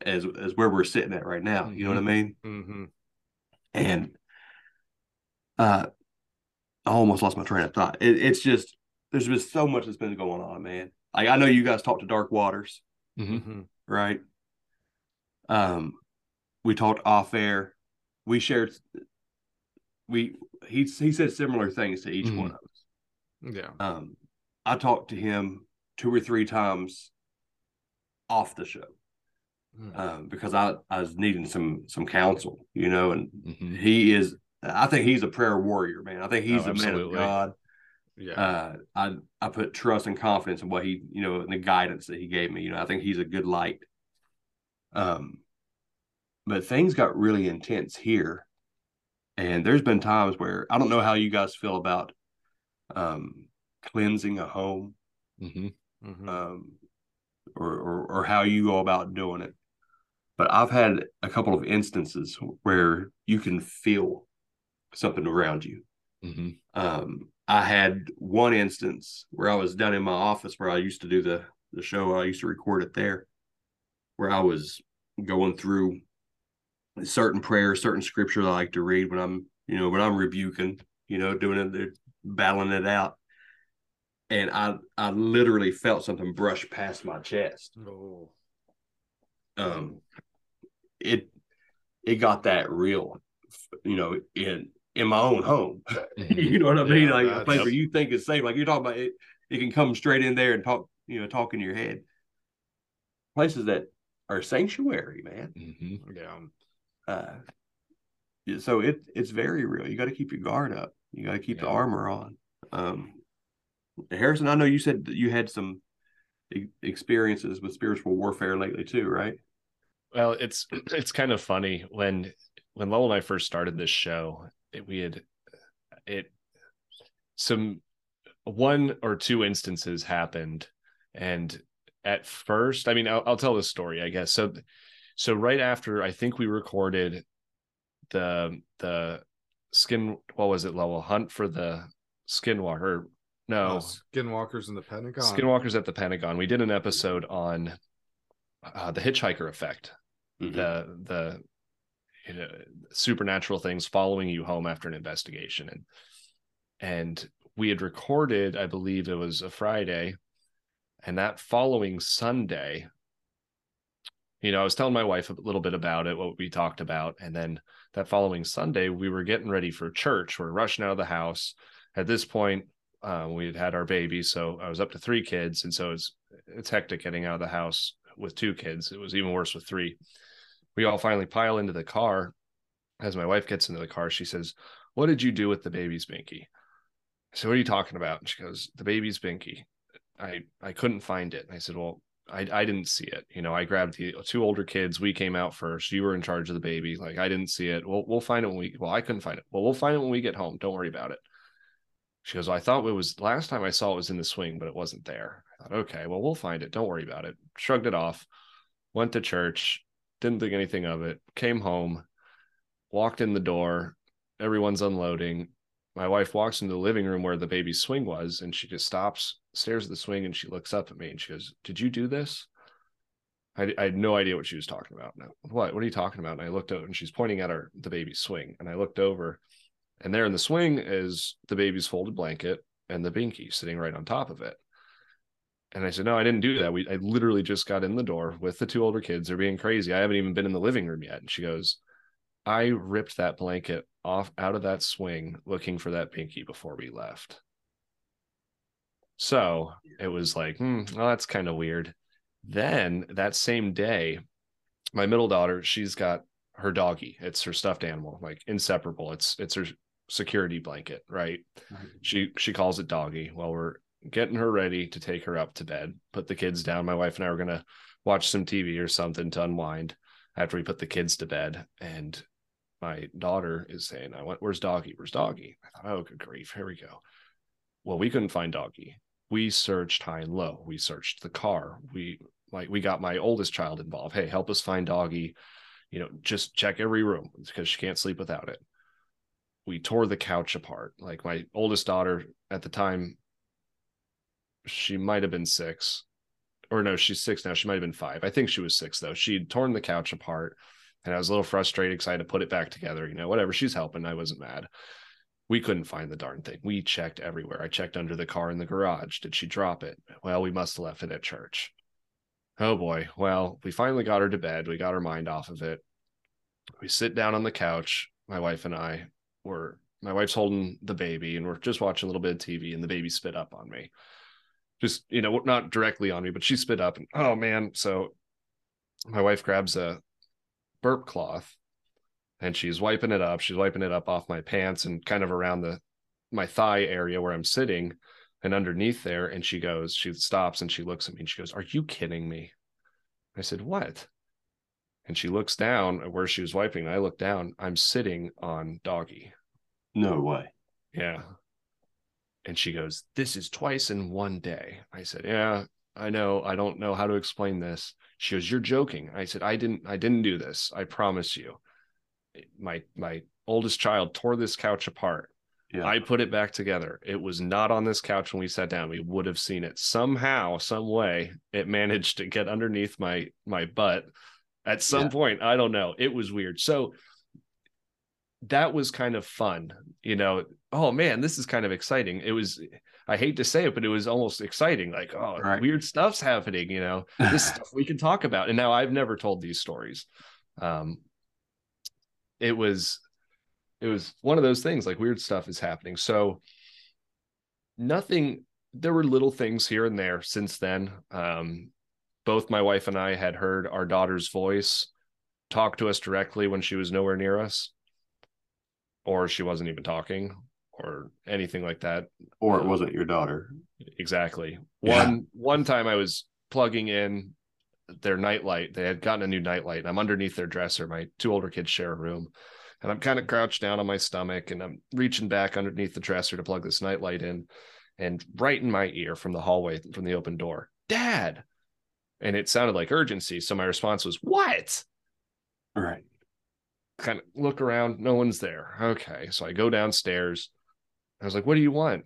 as as where we're sitting at right now. You know what I mean? hmm And uh I almost lost my train of thought. It, it's just there's been so much that's been going on, man. Like I know you guys talked to Dark Waters. hmm right? Um, we talked off air. We shared. We he he said similar things to each one of us. Yeah. Um, I talked to him two or three times off the show. Um, because I, I was needing some some counsel, you know, and Mhm. he is I think he's a prayer warrior, man. I think he's Oh, a man of. God. Yeah. Uh, I I put trust and confidence in what he, you know, in the guidance that he gave me. You know, I think he's a good light. Um, but things got really intense here, and there's been times where I don't know how you guys feel about um cleansing a home Mhm. Mhm. um, or, or or how you go about doing it. But I've had a couple of instances where you can feel something around you. Mhm. Um, I had one instance where I was down in my office where I used to do the the show. I used to record it there, where I was going through certain prayers, certain scriptures I like to read when I'm, you know, when I'm rebuking, you know, doing it, battling it out and I I literally felt something brush past my chest. Oh. Um, it it got that real, you know, in in my own home. you know what I mean? Yeah, like a place where you think it's safe. Like you're talking about it, it can come straight in there and talk, you know, talk in your head. Places that are sanctuary, man. Mhm. Yeah. Uh, so it it's very real. You got to keep your guard up. You got to keep the armor on. Um, Harrison, I know you said that you had some e- experiences with spiritual warfare lately too, right? Well, it's it's kind of funny when when Lowell and I first started this show, it, we had it some one or two instances happened, and at first, I mean, I'll, I'll tell the story, I guess. So, so right after I think we recorded the the skin, what was it, Lowell Hunt for the Skinwalker? No, Oh, Skinwalkers in the Pentagon. Skinwalkers at the Pentagon. We did an episode on uh, the hitchhiker effect, Mm-hmm. the the you know, supernatural things following you home after an investigation, and and we had recorded, I believe it was a Friday, and that following Sunday, you know, I was telling my wife a little bit about it, what we talked about, and then that following Sunday, we were getting ready for church. We're rushing out of the house. At this point, uh, we had had our baby, so I was up to three kids, and so it's it's hectic getting out of the house with two kids. It was even worse with three. We all finally pile into the car. As my wife gets into the car, she says, "What did you do with the baby's binky?" Said, "What are you talking about?" And she goes, "The baby's binky. I I couldn't find it." And I said, "Well." I, I didn't see it. You know, I grabbed the two older kids. We came out first. You were in charge of the baby. Like I didn't see it. We'll we'll find it when we well, I couldn't find it. Well, we'll find it when we get home. Don't worry about it. She goes, well, I thought it was last time I saw it was in the swing, but it wasn't there. I thought, okay, well, we'll find it. Don't worry about it. Shrugged it off, went to church, didn't think anything of it, came home, walked in the door, everyone's unloading. My wife walks into the living room where the baby's swing was, and she just stops, stares at the swing, and she looks up at me and she goes, Did you do this? I, I had no idea what she was talking about. No, what? What are you talking about? And I looked over and she's pointing at her the baby's swing. And I looked over and there in the swing is the baby's folded blanket and the binky sitting right on top of it. And I said, No, I didn't do that. We I literally just got in the door with the two older kids. They're being crazy. I haven't even been in the living room yet. And she goes, I ripped that blanket off out of that swing looking for that pinky before we left. So it was like, hmm, well, that's kind of weird. Then that same day, my middle daughter, she's got her doggy. It's her stuffed animal, like inseparable. It's it's her security blanket, right? She she calls it doggy. Well, we're getting her ready to take her up to bed, put the kids down. My wife and I were gonna watch some TV or something to unwind after we put the kids to bed. And my daughter is saying, I went, where's doggy? Where's doggy? I thought, oh, good grief, here we go. Well, we couldn't find doggy. We searched high and low. We searched the car. We like we got my oldest child involved. Hey, help us find doggy. You know, just check every room because she can't sleep without it. We tore the couch apart. Like my oldest daughter at the time, she might have been six, or no, she's six now. She might have been five. I think she was six though. She'd torn the couch apart, and I was a little frustrated because I had to put it back together. You know, whatever. She's helping. I wasn't mad. We couldn't find the darn thing. We checked everywhere. I checked under the car in the garage. Did she drop it? Well, we must have left it at church. Oh boy. Well, we finally got her to bed. We got her mind off of it. We sit down on the couch. My wife and I were, my wife's holding the baby and we're just watching a little bit of TV and the baby spit up on me. Just, you know, not directly on me, but she spit up and oh man. So my wife grabs a burp cloth and she's wiping it up. She's wiping it up off my pants and kind of around the my thigh area where I'm sitting and underneath there. And she goes, she stops and she looks at me and she goes, Are you kidding me? I said, What? And she looks down at where she was wiping. I look down. I'm sitting on doggy. No way. Yeah. And she goes, This is twice in one day. I said, Yeah, I know. I don't know how to explain this. She goes, You're joking. I said, I didn't I didn't do this. I promise you. My my oldest child tore this couch apart. Yeah. I put it back together. It was not on this couch when we sat down. We would have seen it somehow, some way. It managed to get underneath my my butt at some Yeah. point. I don't know. It was weird. So that was kind of fun, you know. Oh man, this is kind of exciting. It was. I hate to say it, but it was almost exciting. Like, oh, Right. weird stuff's happening. You know, this stuff we can talk about. And now I've never told these stories. Um, it was it was one of those things like weird stuff is happening so nothing there were little things here and there since then um both my wife and i had heard our daughter's voice talk to us directly when she was nowhere near us or she wasn't even talking or anything like that. Or it uh, wasn't your daughter. exactly. Yeah. one one time i was plugging in their nightlight. They had gotten a new nightlight and i'm underneath their dresser. My two older kids share a room and i'm kind of crouched down on my stomach and i'm reaching back underneath the dresser to plug this nightlight in and right in my ear from the hallway from the open door dad! And it sounded like urgency. So my response was what? Right. Kind of look around no one's there. Okay so i go downstairs. I was like what do you want?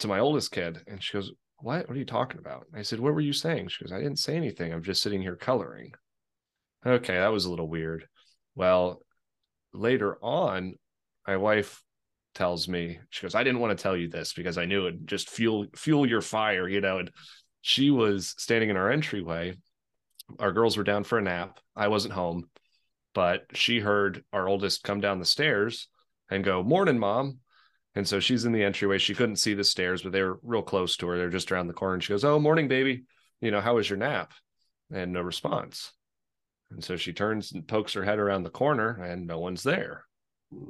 To my oldest kid and she goes what? What are you talking about? I said what were you saying? She goes i didn't say anything. I'm just sitting here coloring. Okay that was a little weird. Well later on my wife tells me she goes i didn't want to tell you this because i knew it'd just fuel fuel your fire you know and she was standing in our entryway. Our girls were down for a nap. I wasn't home but she heard our oldest come down the stairs and go morning mom. And so she's in the entryway. She couldn't see the stairs but they were real close to her. They're just around the corner. And she goes oh morning baby. You know how was your nap? And no response. And so she turns and pokes her head around the corner and no one's there.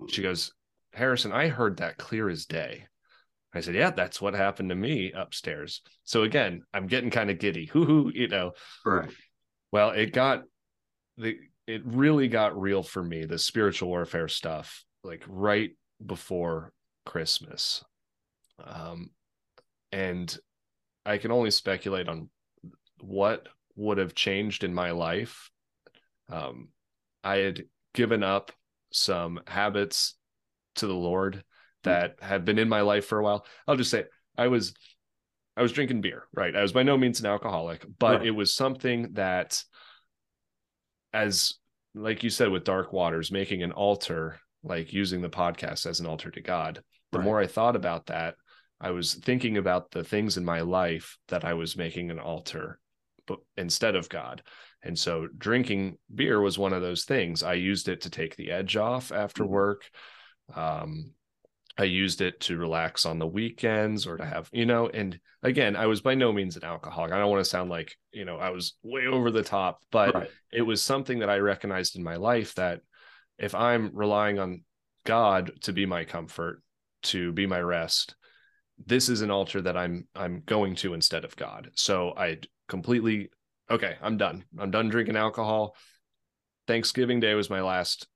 She goes harrison i heard that clear as day. I said yeah that's what happened to me upstairs. So again i'm getting kind of giddy. Hoo hoo you know. Right. well, it got the it really got real for me, the spiritual warfare stuff, like right before Christmas. Um and I can only speculate on what would have changed in my life. Um I had given up some habits to the Lord that had been in my life for a while. I'll just say I was I was drinking beer, right? I was by no means an alcoholic, but Right. it was something that as like you said with dark waters making an altar like using the podcast as an altar to god the Right. more i thought about that i was thinking about the things in my life that i was making an altar but instead of god and so drinking beer was one of those things i used it to take the edge off after Mhm. work um I used it to relax on the weekends or to have, you know, and again, I was by no means an alcoholic. I don't want to sound like, you know, I was way over the top, but Right. it was something that I recognized in my life that if I'm relying on God to be my comfort, to be my rest, this is an altar that I'm I'm going to instead of God. So I completely okay, I'm done. I'm done drinking alcohol. Thanksgiving Day was my last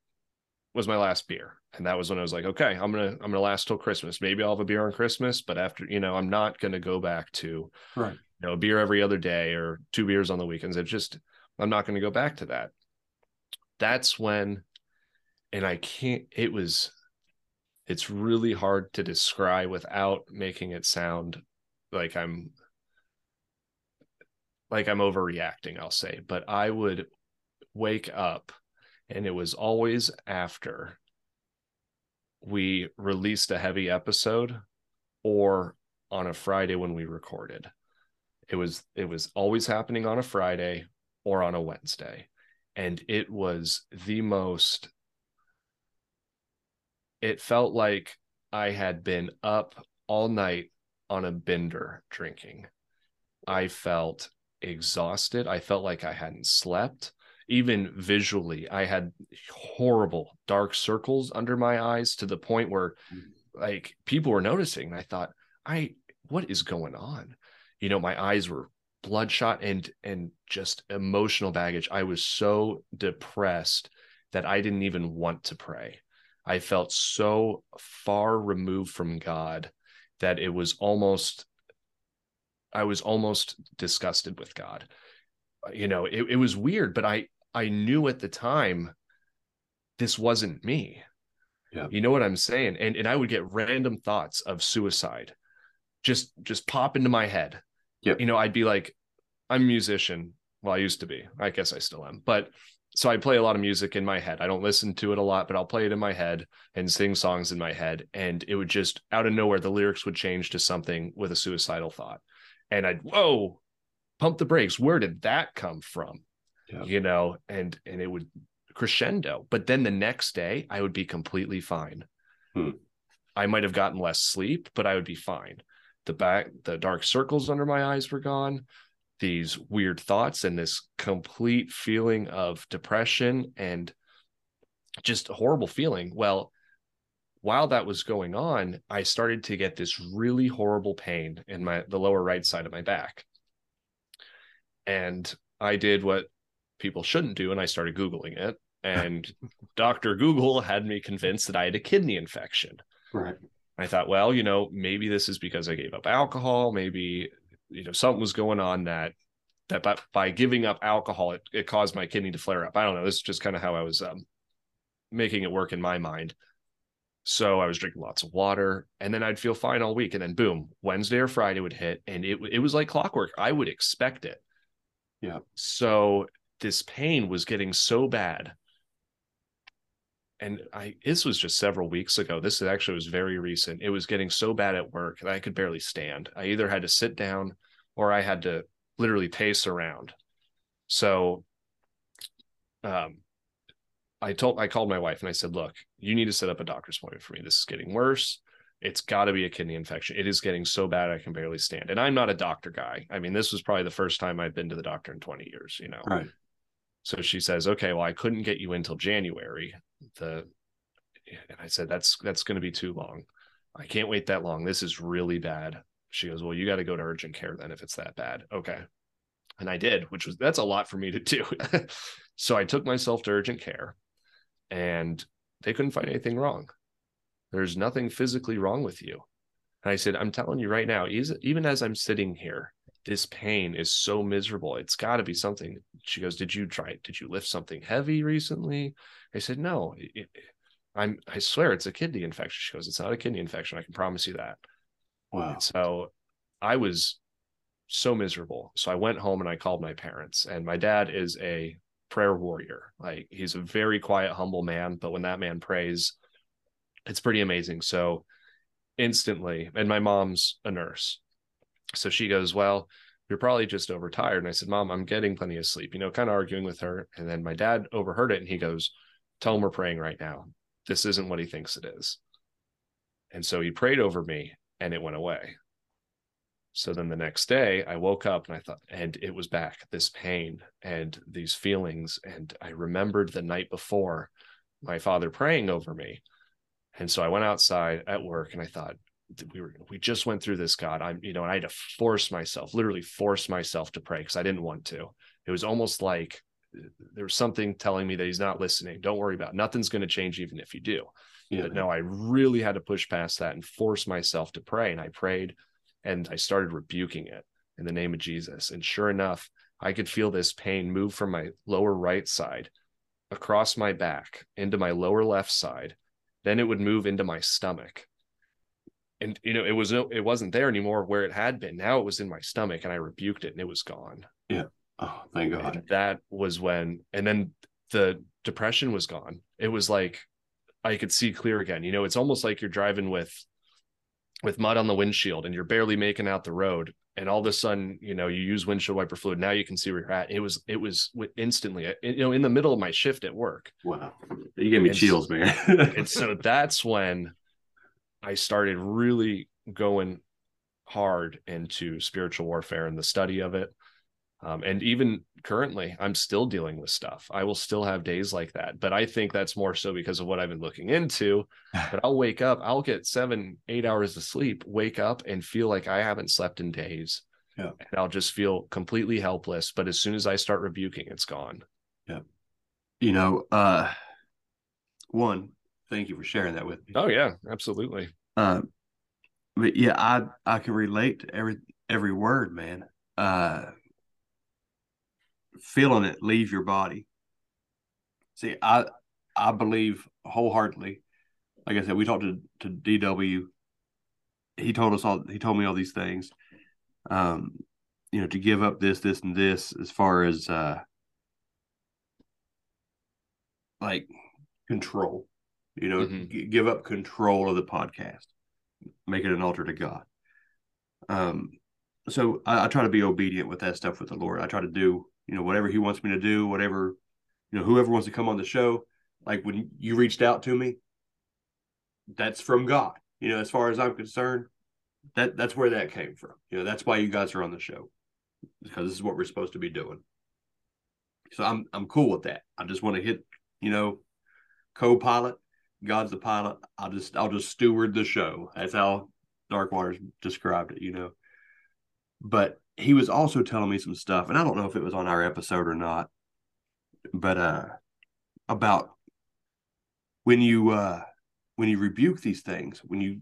was my last beer. And that was when I was like, okay, I'm gonna I'm gonna last till Christmas. Maybe I'll have a beer on Christmas, but after, you know, I'm not gonna go back to Right. you know, a beer every other day or two beers on the weekends. It just, I'm not going to go back to that. That's when, and I can't, it was, it's really hard to describe without making it sound like I'm, like I'm overreacting, I'll say. But I would wake up and it was always after we released a heavy episode or on a Friday when we recorded. It was it was always happening on a friday or on a wednesday. And it was the most it felt like i had been up all night on a bender drinking. I felt exhausted. I felt like i hadn't slept even visually, I had horrible dark circles under my eyes to the point where like people were noticing. And I thought, I what is going on? You know, my eyes were bloodshot and and just emotional baggage. I was so depressed that I didn't even want to pray. I felt so far removed from God that it was almost I was almost disgusted with God. You know, it, it was weird, but I I knew at the time this wasn't me. Yeah. You know what I'm saying? And and I would get random thoughts of suicide just just pop into my head. Yep. You know, I'd be like, I'm a musician. Well, I used to be. I guess I still am. But so I play a lot of music in my head. I don't listen to it a lot, but I'll play it in my head and sing songs in my head. And it would just out of nowhere, the lyrics would change to something with a suicidal thought. And I'd, whoa, pump the brakes. Where did that come from? Yeah. You know, and and it would crescendo. But then the next day I would be completely fine. Hmm. I might have gotten less sleep, but I would be fine. The back, the dark circles under my eyes were gone these weird thoughts and this complete feeling of depression and just a horrible feeling. Well, while that was going on, I started to get this really horrible pain in my the lower right side of my back. And I did what people shouldn't do and I started googling it and Dr. Google had me convinced that I had a kidney infection. Right. I thought, well, you know, maybe this is because I gave up alcohol, maybe you know something was going on that that by, by giving up alcohol it, it caused my kidney to flare up i don't know this is just kind of how i was um, making it work in my mind so i was drinking lots of water and then i'd feel fine all week and then boom wednesday or friday would hit and it, it was like clockwork i would expect it Yeah. so this pain was getting so bad and I this was just several weeks ago. This actually was very recent. It was getting so bad at work that I could barely stand. I either had to sit down or I had to literally pace around. So um I told I called my wife and I said, "Look, you need to set up a doctor's appointment for me. This is getting worse. It's got to be a kidney infection. It is getting so bad I can barely stand." And I'm not a doctor guy. I mean, this was probably the first time I've been to the doctor in 20 years, you know. Right. So she says, "Okay, well, I couldn't get you until January." The and I said, "That's that's going to be too long. I can't wait that long. This is really bad." She goes, "Well, you got to go to urgent care then if it's that bad." Okay. And I did, which was that's a lot for me to do. so I took myself to urgent care and they couldn't find anything wrong. There's nothing physically wrong with you. And I said, I'm telling you right now, even as I'm sitting here, this pain is so miserable. It's got to be something. She goes, Did you try? Did you lift something heavy recently? I said, No. It, I'm. I swear it's a kidney infection. She goes, It's not a kidney infection. I can promise you that. Wow. And so I was so miserable. So I went home and I called my parents. And my dad is a prayer warrior. Like he's a very quiet, humble man, but when that man prays, it's pretty amazing. So instantly, and my mom's a nurse. So she goes, Well, you're probably just overtired. And I said, Mom, I'm getting plenty of sleep, you know, kind of arguing with her. And then my dad overheard it and he goes, Tell him we're praying right now. This isn't what he thinks it is. And so he prayed over me and it went away. So then the next day I woke up and I thought, and it was back, this pain and these feelings. And I remembered the night before my father praying over me. And so I went outside at work and I thought, we were we just went through this god i'm you know and i had to force myself literally force myself to pray because i didn't want to. It was almost like uh, there was something telling me that he's not listening. Don't worry about it. nothing's going to change even if you do Yeah. but no i really had to push past that and force myself to pray and i prayed and i started rebuking it in the name of jesus. And sure enough i could feel this pain move from my lower right side across my back into my lower left side. Then it would move into my stomach and you know it was no it wasn't there anymore where it had been now it was in my stomach and i rebuked it and it was gone Yeah. Oh, thank God. and that was when and then the depression was gone it was like i could see clear again you know it's almost like you're driving with with mud on the windshield and you're barely making out the road and all of a sudden you know you use windshield wiper fluid now you can see where you're at it was it was instantly uh, you know in the middle of my shift at work Wow. You gave me And- chills, man. and so that's when I started really going hard into spiritual warfare and the study of it. Um, and even currently, I'm still dealing with stuff. I will still have days like that, but I think that's more so because of what I've been looking into. But I'll wake up, I'll get seven, eight hours of sleep, wake up and feel like I haven't slept in days. Yeah. And I'll just feel completely helpless. But as soon as I start rebuking, it's gone. Yeah. You know, uh, one, thank you for sharing that with me. Oh, yeah, absolutely. Uh, but yeah, I I can relate to every every word, man. Uh, feeling it leave your body. See, I I believe wholeheartedly. Like I said, we talked to to DW. He told us all. He told me all these things. Um, you know, to give up this, this, and this, as far as uh, like control. You know, Mhm. g- give up control of the podcast, make it an altar to God. Um, so I, I try to be obedient with that stuff with the Lord. I try to do, you know, whatever He wants me to do, whatever, you know, whoever wants to come on the show. Like when you reached out to me, that's from God. You know, as far as I'm concerned, that that's where that came from. You know, that's why you guys are on the show because this is what we're supposed to be doing. So I'm I'm cool with that. I just want to hit, you know, co-pilot. God's the pilot. I'll just I'll just steward the show. That's how Darkwater's described it, you know. But he was also telling me some stuff, and I don't know if it was on our episode or not, but uh about when you uh when you rebuke these things, when you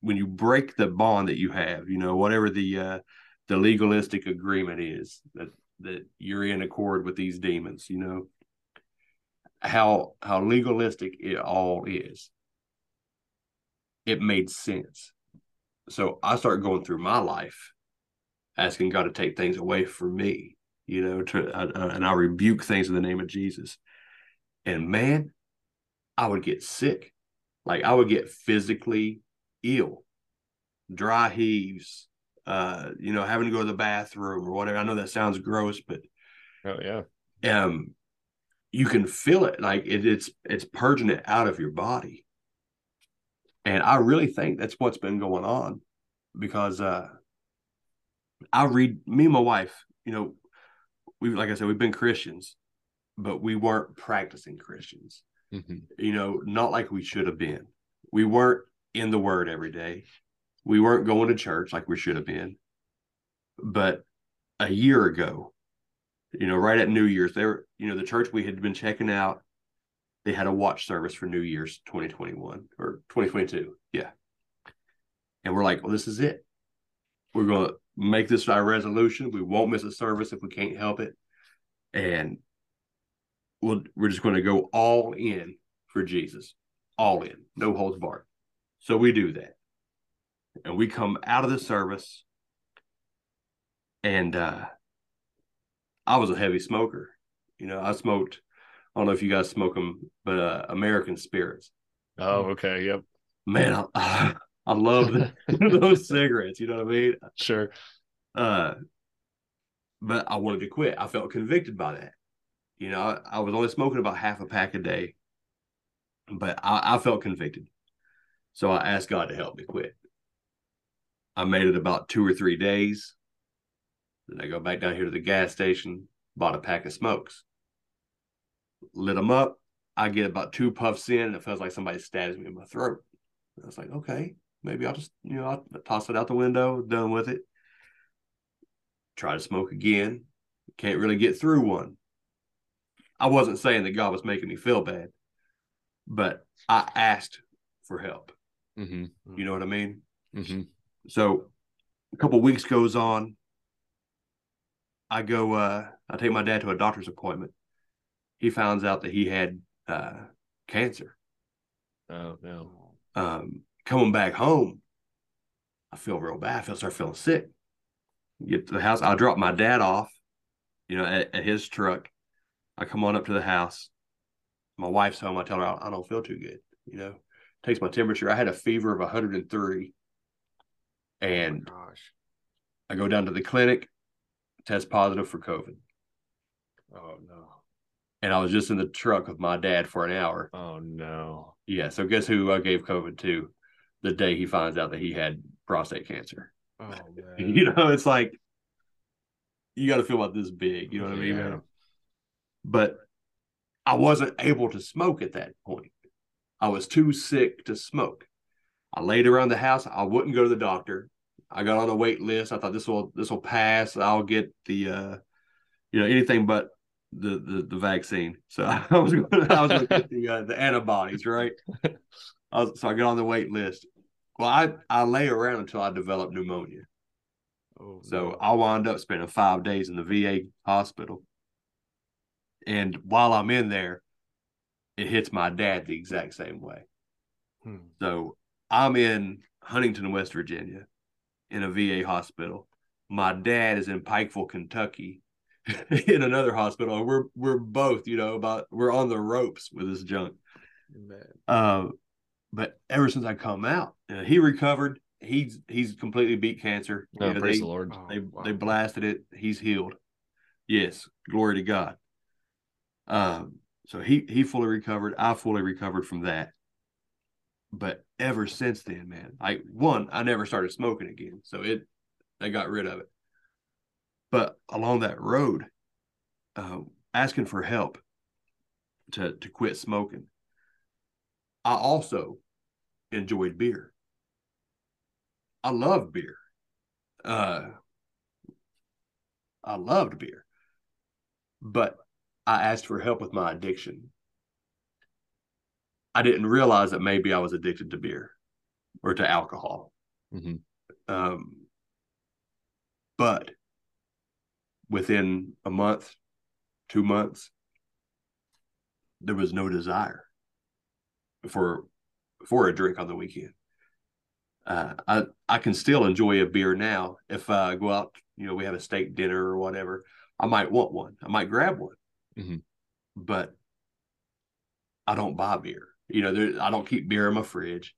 when you break the bond that you have, you know, whatever the uh the legalistic agreement is that that you're in accord with these demons, you know, how how legalistic it all is. It made sense. So I started going through my life, asking God to take things away from me, you know, to uh, uh, and I rebuke things in the name of Jesus. And man, I would get sick, like I would get physically ill, dry heaves, uh, you know, having to go to the bathroom or whatever. I know that sounds gross, but Oh, yeah. um you can feel it like it, it's it's purging it out of your body. And i really think that's what's been going on because uh i read me and my wife you know we like i said we've been christians but we weren't practicing christians. Mhm. you know not like we should have been. We weren't in the word every day. We weren't going to church like we should have been. But a year ago you know, right at New Year's, they were, you know, the church we had been checking out, they had a watch service for New Year's 2021 or 2022. Yeah. And we're like, well, this is it. We're going to make this our resolution. We won't miss a service if we can't help it. And we'll, we're just going to go all in for Jesus, all in, no holds barred. So we do that. And we come out of the service and, uh, I was a heavy smoker. You know, I smoked. I don't know if you guys smoke them, but uh, American Spirits. Oh, okay. Yep. Man, I, I love the, those cigarettes. You know what I mean? Sure. Uh, but I wanted to quit. I felt convicted by that. You know, I, I was only smoking about half a pack a day, but I, I felt convicted. So I asked God to help me quit. I made it about two or three days. Then I go back down here to the gas station, bought a pack of smokes, lit them up. I get about two puffs in, and it feels like somebody stabs me in my throat. I was like, okay, maybe I'll just, you know, I'll toss it out the window, done with it. Try to smoke again. Can't really get through one. I wasn't saying that God was making me feel bad, but I asked for help. hmm You know what I mean? hmm So a couple weeks goes on. I go uh I take my dad to a doctor's appointment. He finds out that he had uh cancer. Oh, no. Um coming back home, I feel real bad. I feel start feeling sick. Get to the house. I drop my dad off, you know, at, at his truck. I come on up to the house. My wife's home. I tell her I, I don't feel too good. You know, takes my temperature. I had a fever of 103, and Gosh. I go down to the clinic, test positive for COVID. Oh no. And I was just in the truck with my dad for an hour. Oh, no. Yeah. So guess who I gave COVID to the day he finds out that he had prostate cancer? Oh man. You know, it's like you got to feel about this big. You know what I mean? Man? But I wasn't able to smoke at that point. I was too sick to smoke. I laid around the house. I wouldn't go to the doctor. I got on a wait list. I thought this will this will pass. I'll get the uh you know anything but the the, the vaccine. So I was going I was going to get the uh, the antibodies, right? I was, so I got on the wait list. Well, I I lay around until I developed pneumonia. Oh, So no. I wind up spending five days in the VA hospital. And while I'm in there, it hits my dad the exact same way. Hmm. So I'm in Huntington, West Virginia, in a VA hospital. My dad is in Pikeville, Kentucky, in another hospital. And we're we're both, you know, about we're on the ropes with this junk. man. Uh, but ever since I come out, uh, he recovered. He's he's completely beat cancer. No, You know, praise they- the Lord. Oh, they wow. they blasted it. He's healed. Yes, glory to God. Um, so he he fully recovered. I fully recovered from that. But ever since then, man, I one I never started smoking again. So it I got rid of it. But along that road, uh, asking for help to to quit smoking, I also enjoyed beer. I love beer. Uh, I loved beer, but I asked for help with my addiction. I didn't realize that maybe I was addicted to beer or to alcohol. Mhm. Um, but within a month, two months, there was no desire for for a drink on the weekend. Uh, I I can still enjoy a beer now if I go out. You know, we have a steak dinner or whatever. I might want one. I might grab one. Mhm. But I don't buy beer. You know, there, I don't keep beer in my fridge.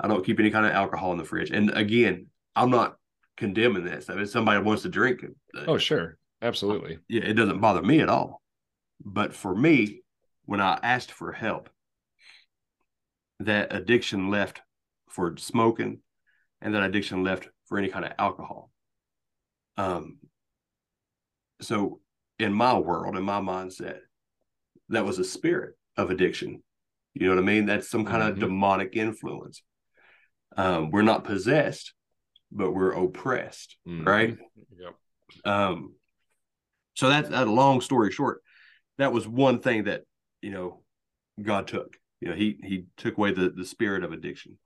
I don't keep any kind of alcohol in the fridge. And again, I'm not condemning that stuff. If somebody wants to drink it, Oh, sure. Absolutely. yeah, it doesn't bother me at all. But for me, when I asked for help, that addiction left for smoking and that addiction left for any kind of alcohol. Um, so in my world, in my mindset, that was a spirit of addiction. You know what I mean? That's some kind Mhm. of demonic influence. Um, we're not possessed, but we're oppressed, Mhm. right? Yep. Um, so that's a Long story short, that was one thing that you know God took. You know, he he took away the the spirit of addiction,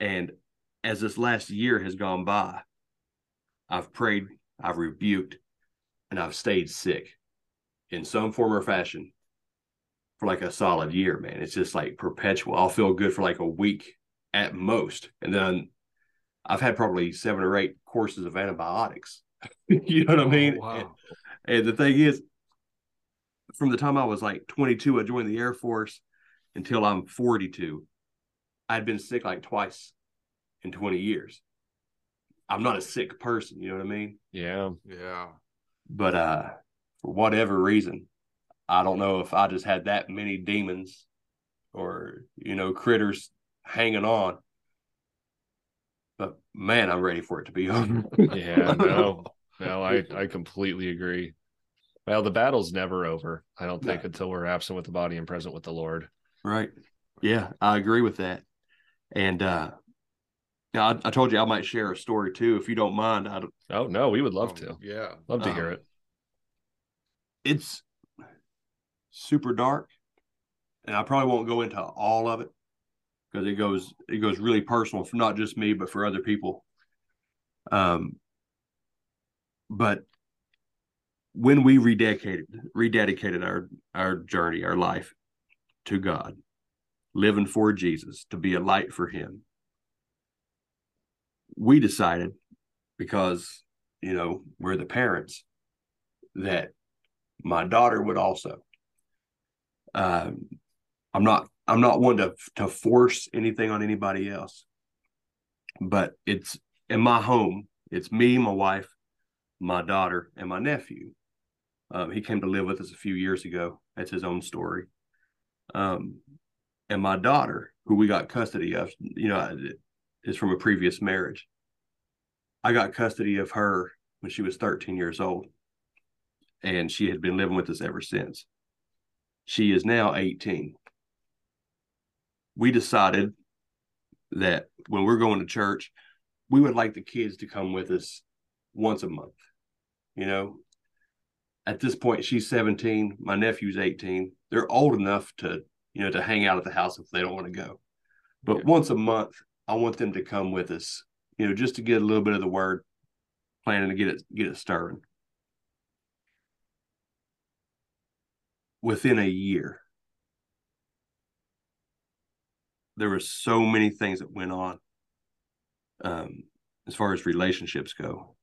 and as this last year has gone by, I've prayed, I've rebuked, and I've stayed sick in some form or fashion for like a solid year. Man, it's just like perpetual. I'll feel good for like a week at most, and then I've had probably seven or eight courses of antibiotics. you know what I oh, mean? Oh, wow. And the thing is, from the time I was like 22, I joined the Air Force until I'm 42. I'd been sick like twice in 20 years. I'm not a sick person, you know what I mean? Yeah. Yeah. But uh for whatever reason, I don't know if I just had that many demons or you know critters hanging on. But man, I'm ready for it to be over. Yeah. No. No, I I completely agree. Well, the battle's never over. I don't think No. until we're absent with the body and present with the Lord. Right. Yeah, I agree with that. And uh yeah, I, I told you I might share a story too, if you don't mind. I, Oh no, we would love Um, to. Yeah. Love to um, hear it. it's super dark, and I probably won't go into all of it because it goes it goes really personal for not just me but for other people. Um, but when we rededicated rededicated our our journey, our life to God, living for Jesus to be a light for Him, we decided because you know we're the parents that my daughter would also. Um, I'm not I'm not one to to force anything on anybody else, but it's in my home. It's me, my wife, my daughter, and my nephew. Um, he came to live with us a few years ago. That's his own story. Um, and my daughter, who we got custody of, you know, is from a previous marriage. I got custody of her when she was 13 years old. and she had been living with us ever since. She is now 18. We decided that when we're going to church, we would like the kids to come with us once a month. You know, at this point, she's 17, my nephew's 18. They're old enough to, you know, to hang out at the house if they don't want to go. But once a month, I want them to come with us, you know, just to get a little bit of the word, planning to get it get it stirring. Within a year, there were so many things that went on um, as far as relationships go.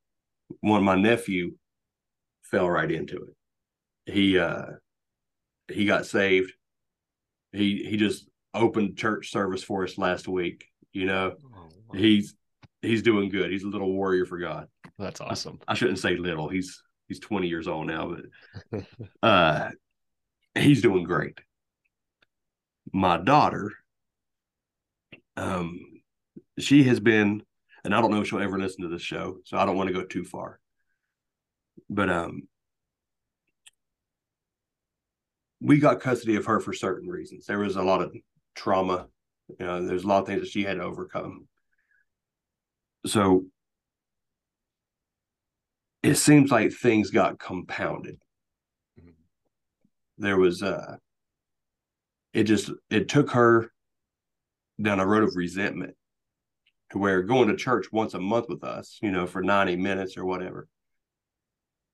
One, of my nephew fell right into it. He uh, he got saved. He he just opened church service for us last week. You know, Oh, he's he's doing good. He's a little warrior for God. That's awesome. I shouldn't say little. He's he's 20 years old now, but uh he's doing great. My daughter, um, she has been, and I don't know if she'll ever listen to this show, so I don't want to go too far. But um we got custody of her for certain reasons. There was a lot of trauma, you know, there's a lot of things that she had to overcome. So it seems like things got compounded. There was uh it just it took her down a road of resentment to where going to church once a month with us, you know, for 90 minutes or whatever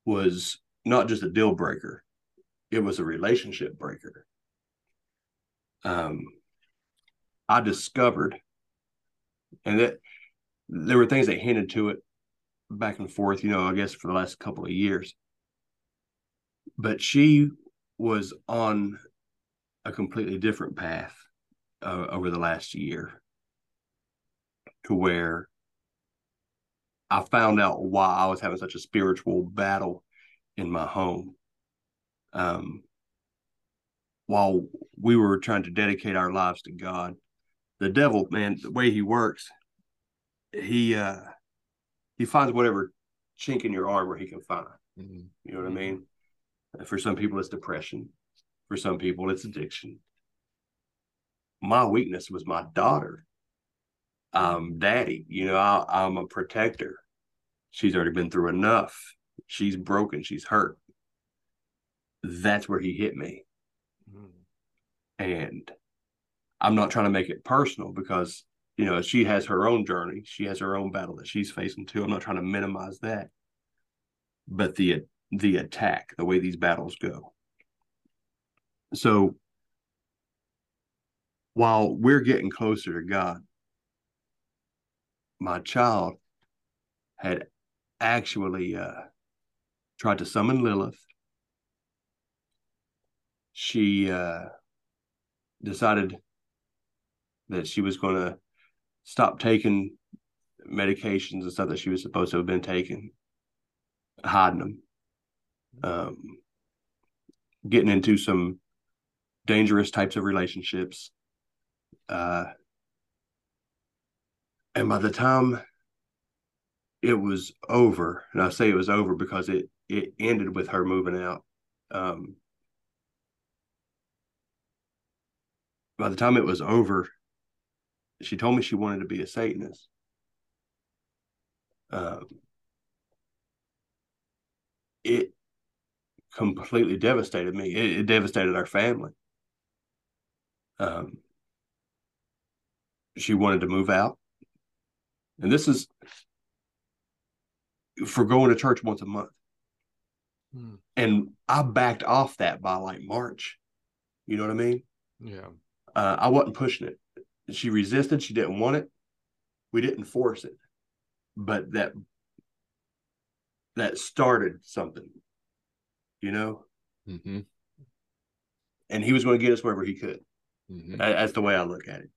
was not just a deal breaker. It was a relationship breaker. Um I discovered and that there were things that hinted to it back and forth, you know, I guess for the last couple of years. But she was on a completely different path uh, over the last year to where I found out why I was having such a spiritual battle in my home. Um, while we were trying to dedicate our lives to God, the devil, man, the way he works, he uh he finds whatever chink in your armor he can find. Mhm. You know what I mean? For some people, it's depression. For some people, it's addiction. My weakness was my daughter. Um, daddy, you know, I, I'm a protector. She's already been through enough. She's broken. She's hurt. That's where he hit me. Mhm. And I'm not trying to make it personal because, you know, she has her own journey. She has her own battle that she's facing too. I'm not trying to minimize that. But the the attack, the way these battles go. So while we're getting closer to God, my child had actually uh, tried to summon Lilith. She uh, decided that she was going to stop taking medications and stuff that she was supposed to have been taking, hiding them, um, getting into some dangerous types of relationships. Uh, and by the time it was over, and I say it was over because it it ended with her moving out. Um, by the time it was over, she told me she wanted to be a Satanist. Um, it completely devastated me. It, it devastated our family. Um, she wanted to move out, and this is for going to church once a month. Hmm. And I backed off that by like March. You know what I mean? Yeah. uh, I wasn't pushing it. She resisted. She didn't want it. We didn't force it, but that that started something, you know. Mm-hmm. And he was going to get us wherever he could. Mm-hmm. That's the way I look at it.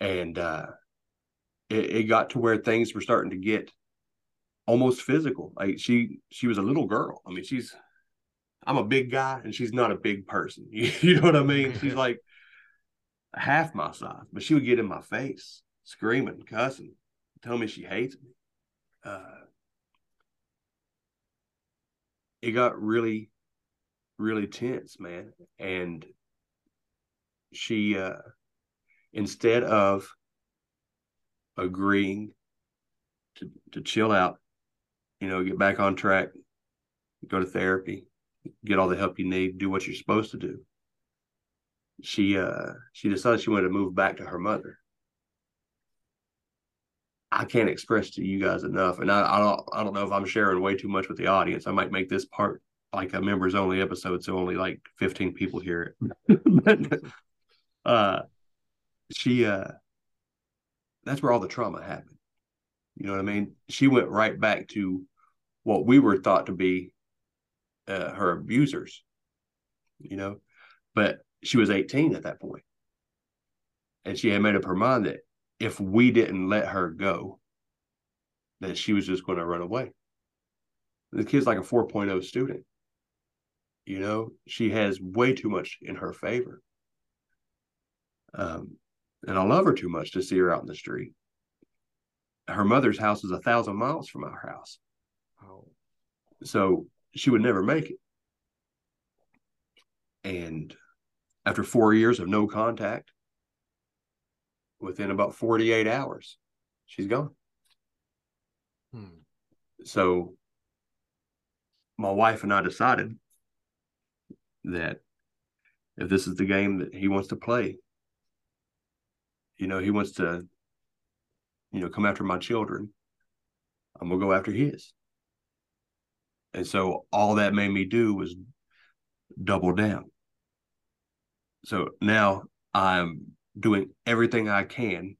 And uh, it, it got to where things were starting to get almost physical. Like she she was a little girl. I mean, she's I'm a big guy and she's not a big person. You know what I mean? She's like half my size, but she would get in my face, screaming, cussing, tell me she hates me. Uh, it got really, really tense, man. And she, uh, instead of agreeing to, to chill out, you know, get back on track, go to therapy, get all the help you need, do what you're supposed to do. She uh she decided she wanted to move back to her mother. I can't express to you guys enough, and I, I don't I don't know if I'm sharing way too much with the audience. I might make this part like a members only episode, so only like 15 people hear it. but uh she uh that's where all the trauma happened. You know what I mean? She went right back to what we were thought to be uh, her abusers, you know, but she was 18 at that point. And she had made up her mind that if we didn't let her go, that she was just going to run away. The kid's like a 4.0 student. You know, she has way too much in her favor. Um, and I love her too much to see her out in the street. Her mother's house is a thousand miles from our house. Oh, So she would never make it. And after four years of no contact, within about 48 hours, she's gone. hmm. So my wife and I decided that if this is the game that he wants to play, you know, he wants to, you know, come after my children, I'm gonna go after his. And so all that made me do was double down. So now I'm doing everything I can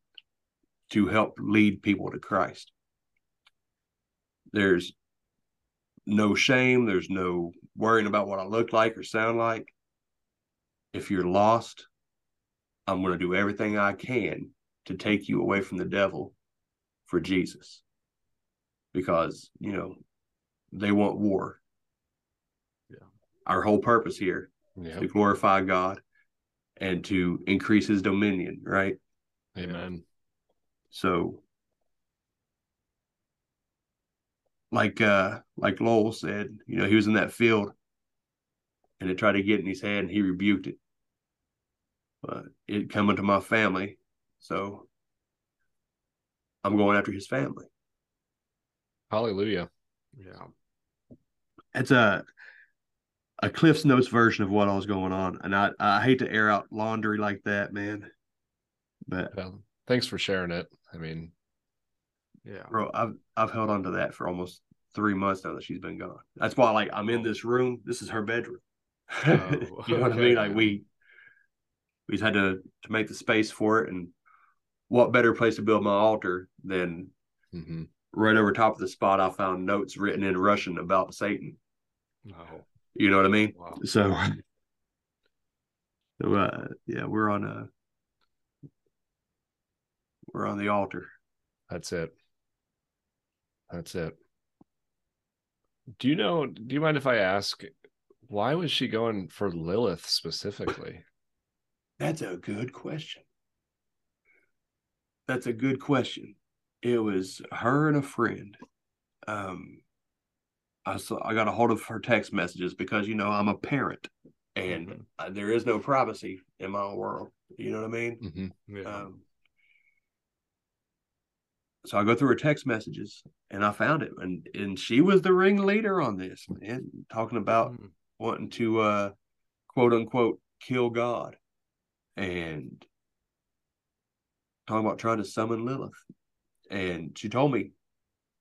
to help lead people to Christ. There's no shame, there's no worrying about what I look like or sound like. If you're lost, I'm going to do everything I can to take you away from the devil for Jesus. Because, you know, they want war. Yeah. Our whole purpose here is Yeah. to glorify God and to increase his dominion, right? Amen. So like uh like Lowell said, you know, he was in that field and it tried to get in his head and he rebuked it. But it come into my family. So I'm going after his family. Hallelujah. Yeah. It's a a Cliff's Notes version of what was going on. And I, I hate to air out laundry like that, man. But Well, thanks for sharing it. I mean, Yeah. bro, I've I've held on to that for almost three months now that she's been gone. That's why, like, I'm in this room. This is her bedroom. Oh, you know what I oh, mean? Like we we just had to to make the space for it, and what better place to build my altar than mhm. right over top of the spot I found notes written in Russian about Satan. Oh, You know what I mean? wow. So, so uh, yeah, we're on a we're on the altar. that's it. That's it. Do you know? Do you mind if I ask, why was she going for Lilith specifically? That's a good question. That's a good question. It was her and a friend. Um, I saw I got a hold of her text messages because you know I'm a parent and Mhm. uh, there is no privacy in my own world. You know what I mean? hmm Yeah. Um, so I go through her text messages and I found it, and and she was the ringleader on this, man, talking about Hmm. wanting to uh quote unquote kill God and talking about trying to summon Lilith. And she told me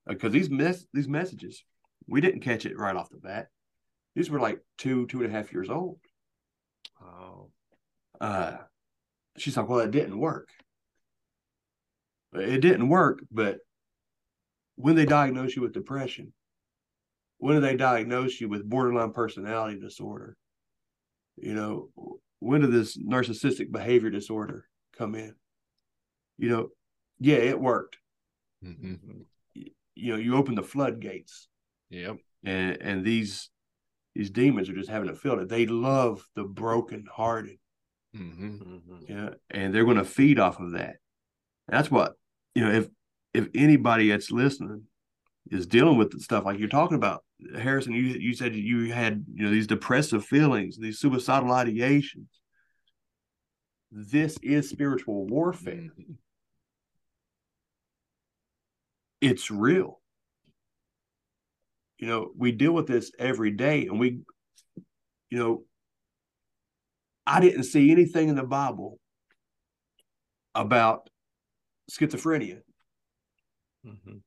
because these mess these messages, we didn't catch it right off the bat. These were like two, two and a half years old. Oh. Uh she's like, Well, it didn't work. It didn't work, but when they diagnose you with depression, when do they diagnose you with borderline personality disorder? You know, when did this narcissistic behavior disorder come in? You know, yeah, it worked. hmm You know, you open the floodgates, Yep. and and these these demons are just having a field. They love the brokenhearted. hmm Mhm. Yeah, and they're going to feed off of that. That's what you know. If if anybody that's listening is dealing with the stuff like you're talking about. Harrison, you you said you had you know these depressive feelings, these suicidal ideations. This is spiritual warfare. It's real. You know, we deal with this every day, and we, you know, I didn't see anything in the Bible about schizophrenia. Mhm.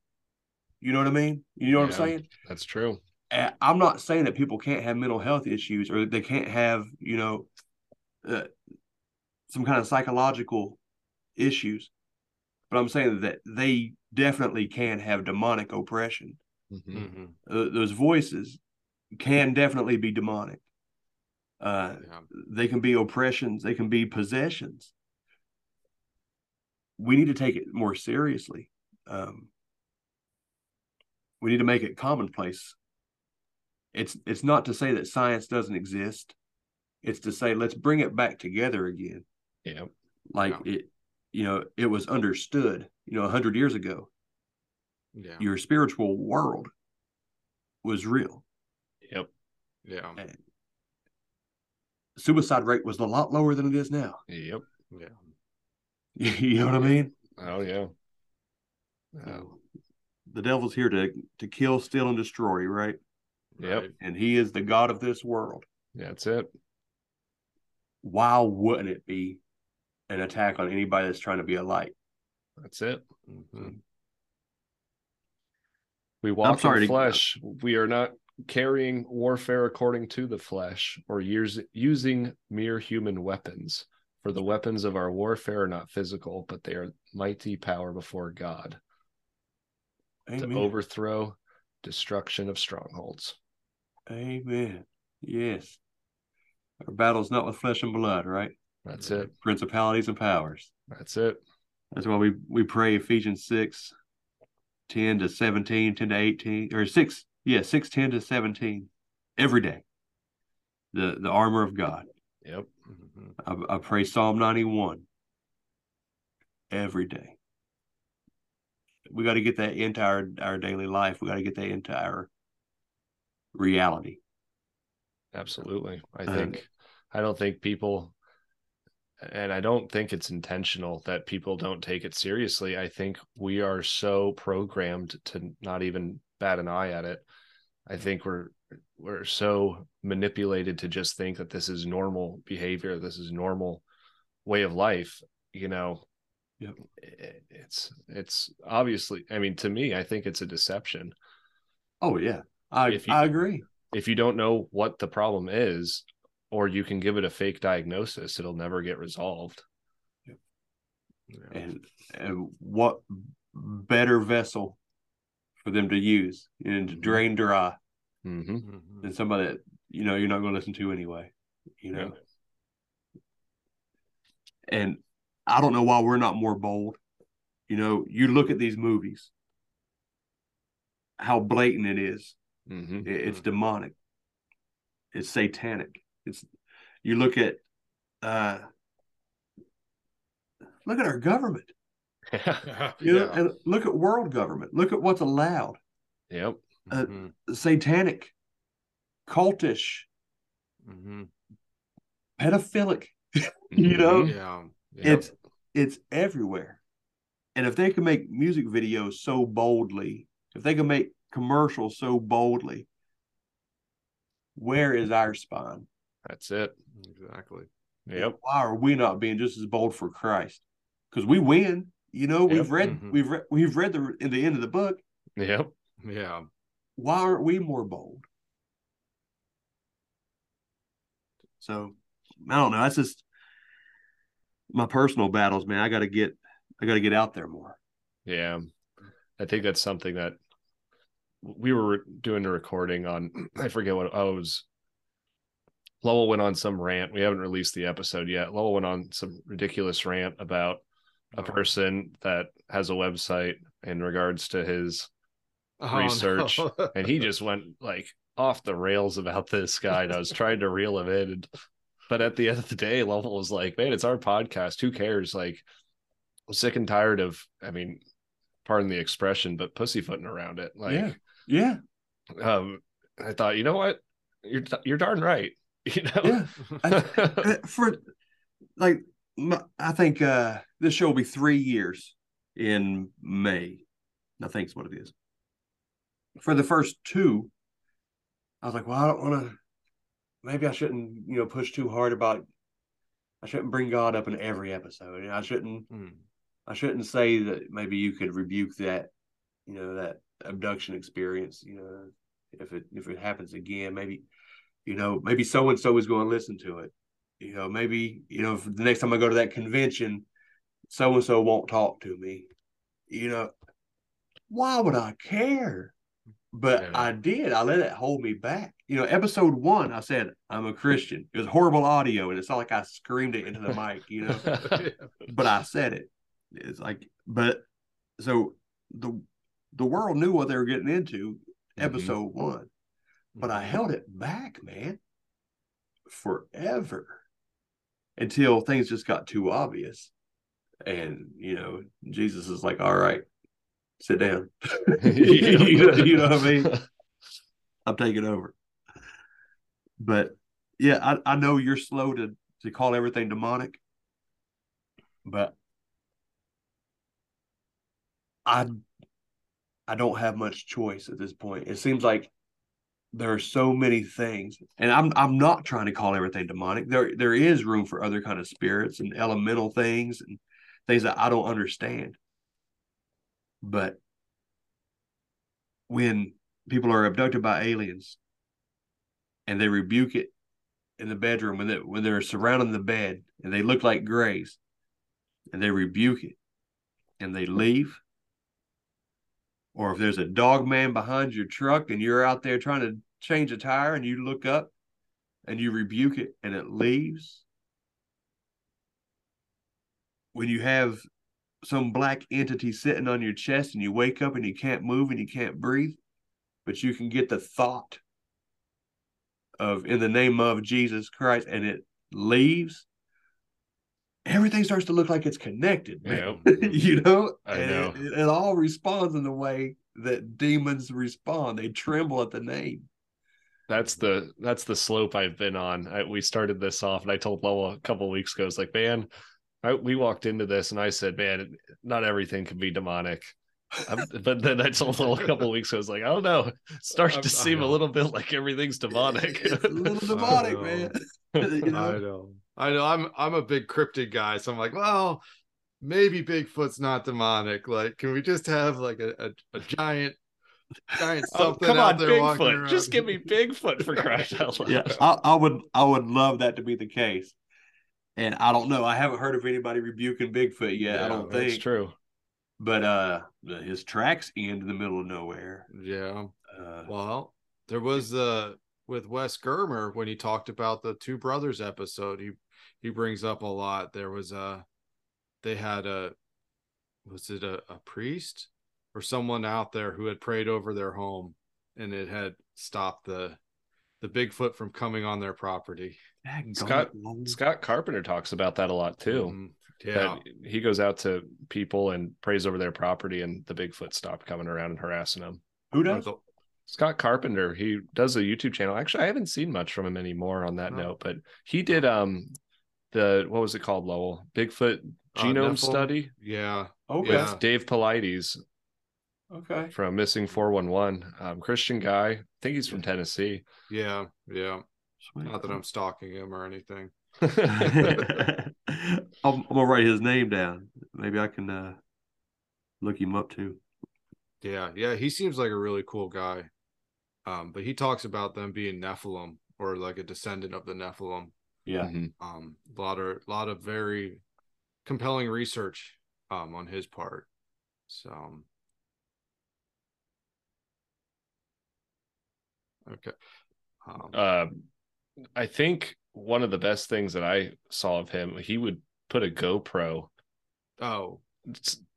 You know what I mean? You know what I'm saying? That's true. I'm not saying that people can't have mental health issues or they can't have, you know, uh, some kind of psychological issues, but I'm saying that they definitely can have demonic oppression. Mhm. Mhm. Uh, those voices can definitely be demonic. Uh, Yeah. they can be oppressions, they can be possessions. We need to take it more seriously. Um, we need to make it commonplace. It's it's not to say that science doesn't exist. It's to say let's bring it back together again. Yeah. Like it, you know, it was understood. You know, a hundred years ago, Yeah. your spiritual world was real. Yep. Yeah. And suicide rate was a lot lower than it is now. Yep. Yeah. you know what I mean? Oh yeah. So, the devil's here to to kill, steal, and destroy, right? Yep. And he is the god of this world. That's it. Why wouldn't it be an attack on anybody that's trying to be a light? That's it. Mhm. We walk sorry in to- flesh. We are not carrying warfare according to the flesh or years, using mere human weapons. For the weapons of our warfare are not physical, but they are mighty power before God Amen. to overthrow destruction of strongholds. Amen. Yes. Our battle's not with flesh and blood, right? That's it. Principalities and powers. That's it. That's why we we pray Ephesians 6, 10 to 17, 10 to 18, or 6, yeah, 6, 10 to 17 every day. The the armor of God. Yep. Mhm. I, I pray Psalm 91 every day. We got to get that into our, our daily life. We got to get that into our reality. Absolutely. I think I don't think people and I don't think it's intentional that people don't take it seriously. I think we are so programmed to not even bat an eye at it. I think we're we're so manipulated to just think that this is normal behavior, this is normal way of life, you know. Yep. It's it's obviously I mean to me I think it's a deception. Oh, yeah. I, If you- I agree. if you don't know what the problem is or you can give it a fake diagnosis it'll never get resolved Yeah. And, and what better vessel for them to use and to Mhm. drain dry mm-hmm. Mhm. than somebody that, you know, you're not going to listen to anyway, you know? And I don't know why we're not more bold. You know, you look at these movies, how blatant it is. Mm-hmm. It- It's demonic. It's satanic. It's you look at uh look at our government. You know, yeah. and look at world government. Look at what's allowed. yep uh, Mhm. Satanic, cultish, Mhm. pedophilic. You know? Yeah. Yep. It's it's everywhere. And if they can make music videos so boldly, if they can make commercials so boldly, where is our spine? That's it Exactly. yep Why are we not being just as bold for Christ? Because we win. You know, we've Yep. read Mhm. we've read we've read the in the end of the book. yep Yeah. Why aren't we more bold? So I don't know. That's just my personal battles, man. I gotta get I gotta get out there more. yeah i think that's something that we were doing a recording on i forget what oh, it was lowell went on some rant we haven't released the episode yet lowell went on some ridiculous rant about a Oh. person that has a website in regards to his Oh, research, no. and he just went like off the rails about this guy and I was trying to reel him in but at the end of the day Lowell was like man it's our podcast who cares like I'm sick and tired of I mean pardon the expression, but pussyfooting around it. Like, yeah, um, I thought, you know what, you're you're darn right. You know, yeah. I- uh, for like, i think uh this show will be three years in May. I think is what it is. For the first two, I was like, well, I don't want to. Maybe I shouldn't, you know, push too hard about. I shouldn't bring God up in every episode. I shouldn't. Hmm. I shouldn't say that maybe you could rebuke that, you know, that abduction experience. You know, if it if it happens again, maybe, you know, maybe so and so is going to listen to it. You know, maybe you know, the next time I go to that convention, so and so won't talk to me. You know, why would I care? But Yeah. I did. I let it hold me back. You know, episode one, I said I'm a Christian. It was horrible audio, and it's not like I screamed it into the mic. You know, but I said it. It's like, but so the the world knew what they were getting into mm-hmm. episode one, but I mm-hmm. held it back, man, forever until things just got too obvious. And you know, Jesus is like, "All right, sit down." you, know, you know what I mean? I'm taking over. But yeah, I, I know you're slow to to call everything demonic, but I I don't have much choice at this point. It seems like there are so many things, and I'm I'm not trying to call everything demonic. There there is room for other kind of spirits and elemental things and things that I don't understand. But when people are abducted by aliens and they rebuke it in the bedroom when they when they're surrounding the bed and they look like grays and they rebuke it and they leave or if there's a dog man behind your truck and you're out there trying to change a tire and you look up and you rebuke it and it leaves when you have some black entity sitting on your chest and you wake up and you can't move and you can't breathe but you can get the thought of in the name of Jesus Christ and it leaves everything starts to look like it's connected man. you know I And know. It, it all responds in the way that demons respond they tremble at the name that's the that's the slope I've been on. I, we started this off, and I told Lowell a couple of weeks ago, "It's like, man, I, we walked into this, and I said, man, not everything can be demonic." But then I told Lowell a couple of weeks ago, I was like, I don't know, it starts I'm- to seem a little bit like everything's demonic. it's a little demonic man you I know know. I know. I'm I'm a big cryptid guy, so I'm like, well, maybe Bigfoot's not demonic. Like, can we just have like a, a, a giant giant Oh, something come out on, there walking Bigfoot! around? Just give me Bigfoot for crying out loud. yeah I, I would i would love that to be the case and i don't know i haven't heard of anybody rebuking bigfoot yet i don't think. that's true. but uh his tracks end in the middle of nowhere Yeah. uh Well, there was uh with Wes Germer when he talked about the two brothers episode. He he brings up a lot. There was a they had a was it a, a priest or someone out there who had prayed over their home and it had stopped the the Bigfoot from coming on their property. Scott- Scott Carpenter talks about that a lot too. Mhm. Yeah. that he goes out to people and prays over their property and the bigfoot stopped coming around and harassing them who does the- scott carpenter he does a youtube channel actually i haven't seen much from him anymore on that Oh. note but he did um the what was it called lowell bigfoot Uh, genome Nephilim? study Yeah. okay Yeah. dave paulides okay from missing 411 um christian guy i think he's from tennessee Yeah. Yeah. Sweet. Not that I'm stalking him or anything. I'm, I'm gonna write his name down. Maybe I can uh, look him up too. Yeah, yeah, he seems like a really cool guy. Um, but he talks about them being Nephilim or like a descendant of the Nephilim. Yeah, Mhm. Um, a lot of a lot of very compelling research um on his part. So um, okay. Um, uh, i think one of the best things that i saw of him he would put a gopro oh,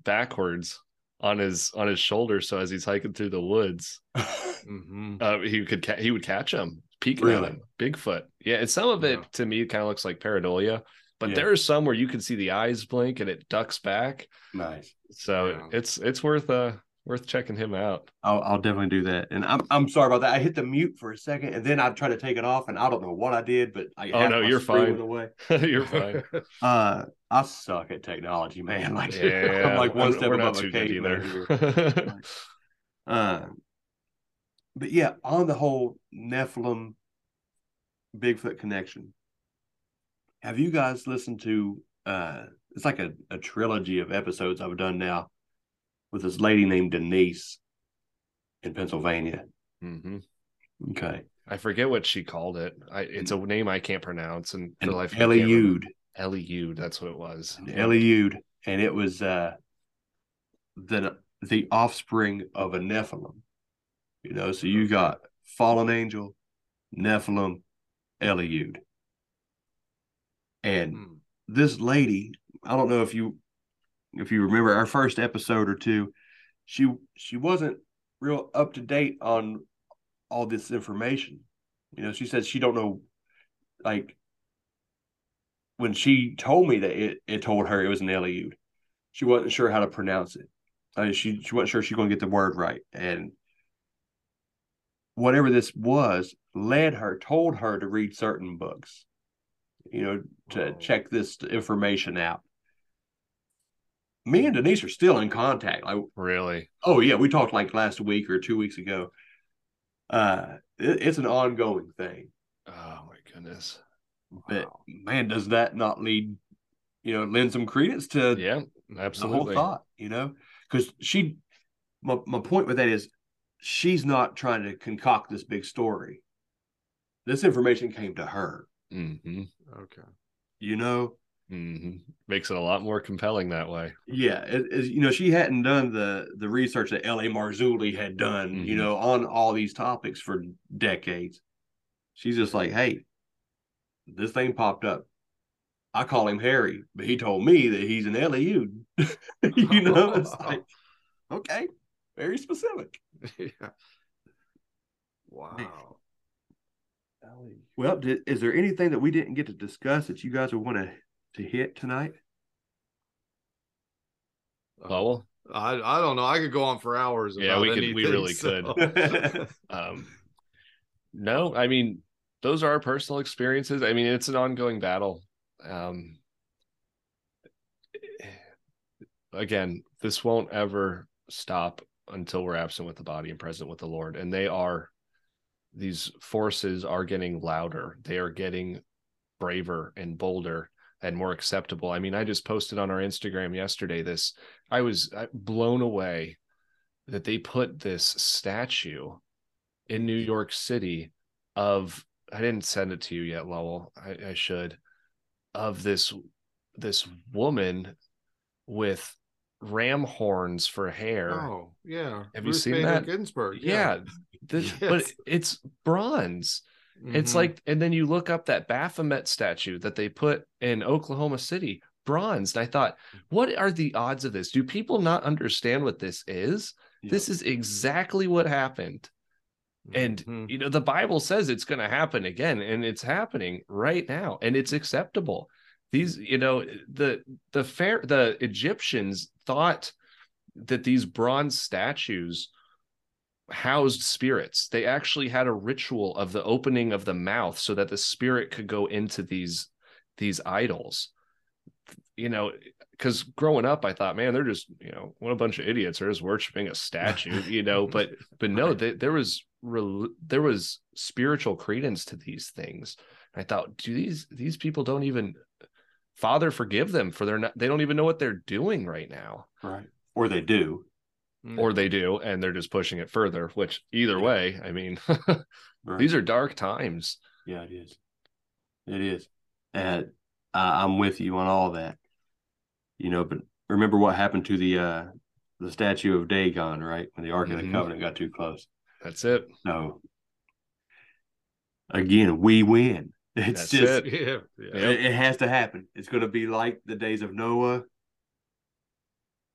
backwards on his on his shoulder so as he's hiking through the woods mhm. uh he could ca- he would catch him peeking at Really? him bigfoot yeah and some of it Yeah. to me kind of looks like pareidolia but Yeah. there are some where you can see the eyes blink and it ducks back. Nice. So Yeah. it's it's worth uh worth checking him out. I'll, I'll definitely do that. And I'm I'm sorry about that. I hit the mute for a second, and then I tried to take it off, and I don't know what I did, but I Oh, no, you're screen fine. went Away. You're fine. Uh, I suck at technology, man. Like Yeah, I'm like one we're- step we're not above a too good caveman here. either. Uh, but yeah, on the whole Nephilim Bigfoot connection, have you guys listened to? Uh, it's like a, a trilogy of episodes I've done now with this lady named Denise in Pennsylvania. Mm-hmm. Okay, I forget what she called it. I, it's a name I can't pronounce, and for and the life of me, I Ellie can't remember. Ude, Eliud, that's what it was. Eliud, and it was uh the the offspring of a Nephilim. You know, so you got fallen angel, Nephilim, Eliud. And Hmm. this lady, I don't know if you if you remember our first episode or two, she she wasn't real up to date on all this information. You know, she said she don't know like when she told me that it, it told her it was an Eliud, she wasn't sure how to pronounce it. Uh, she she wasn't sure she's going to get the word right, and whatever this was led her, told her to read certain books, you know, to Oh. check this information out. Me and Denise are still in contact. Like, Really? oh yeah, we talked like last week or two weeks ago. Uh, it, it's an ongoing thing. Oh my goodness. But Wow. man, does that not lead, you know, lend some credence to Yeah, absolutely the whole thought, you know? Because she, my, my point with that is she's not trying to concoct this big story. This information came to her, hmm Okay. you know? hmm Makes it a lot more compelling that way. Yeah, it, it's- you know, she hadn't done the the research that L.A. Marzulli had done, you Mhm. know, on all these topics for decades. She's just like, hey, this thing popped up. I call him Harry, but he told me that he's an Eliud. you know, it's like, okay, very specific. yeah. Wow. Well, did, is there anything that we didn't get to discuss that you guys would want to to hit tonight? Lowell? I I don't know. I could go on for hours. Yeah, about we could- we really so- Um, no, I mean, those are our personal experiences. I mean, it's an ongoing battle. Um, again, this won't ever stop until we're absent with the body and present with the Lord. And they are, these forces are getting louder. They are getting braver and bolder and more acceptable. I mean, I just posted on our Instagram yesterday this, I was uh, blown away that they put this statue in New York City of I didn't send it to you yet, Lowell. I, I should of this this woman with ram horns for hair. Oh yeah. Have you seen Bader that? Ginsburg. yeah, this, but Yes. it's bronze. It's Mhm. like, and then you look up that Baphomet statue that they put in Oklahoma City, bronze. And I thought, what are the odds of this? Do people not understand what this is? This is exactly what happened. And Mhm. you know, the Bible says it's going to happen again, and it's happening right now, and it's acceptable. These, you know, the the fair the Egyptians thought that these bronze statues housed spirits. They actually had a ritual of the opening of the mouth so that the spirit could go into these these idols. You know, because growing up, I thought, man, they're just you know, what a bunch of idiots are just worshiping a statue, you know. But but no, they, there was rel- there was spiritual credence to these things. I thought, do these these people don't even Father forgive them for their not, they don't even know what they're doing right now, Right. Or they do. or they do, and they're just pushing it further. Which either Yeah. way, I mean, Right. these are dark times. Yeah, it is. It is. And I, I'm with you on all that. You know, but remember what happened to the uh the statue of Dagon, right? When the Ark of Mhm. the Covenant got too close. That's it. So again, we win. It's That's just it. Yeah. yeah. it, it has to happen. It's gonna be like the days of Noah.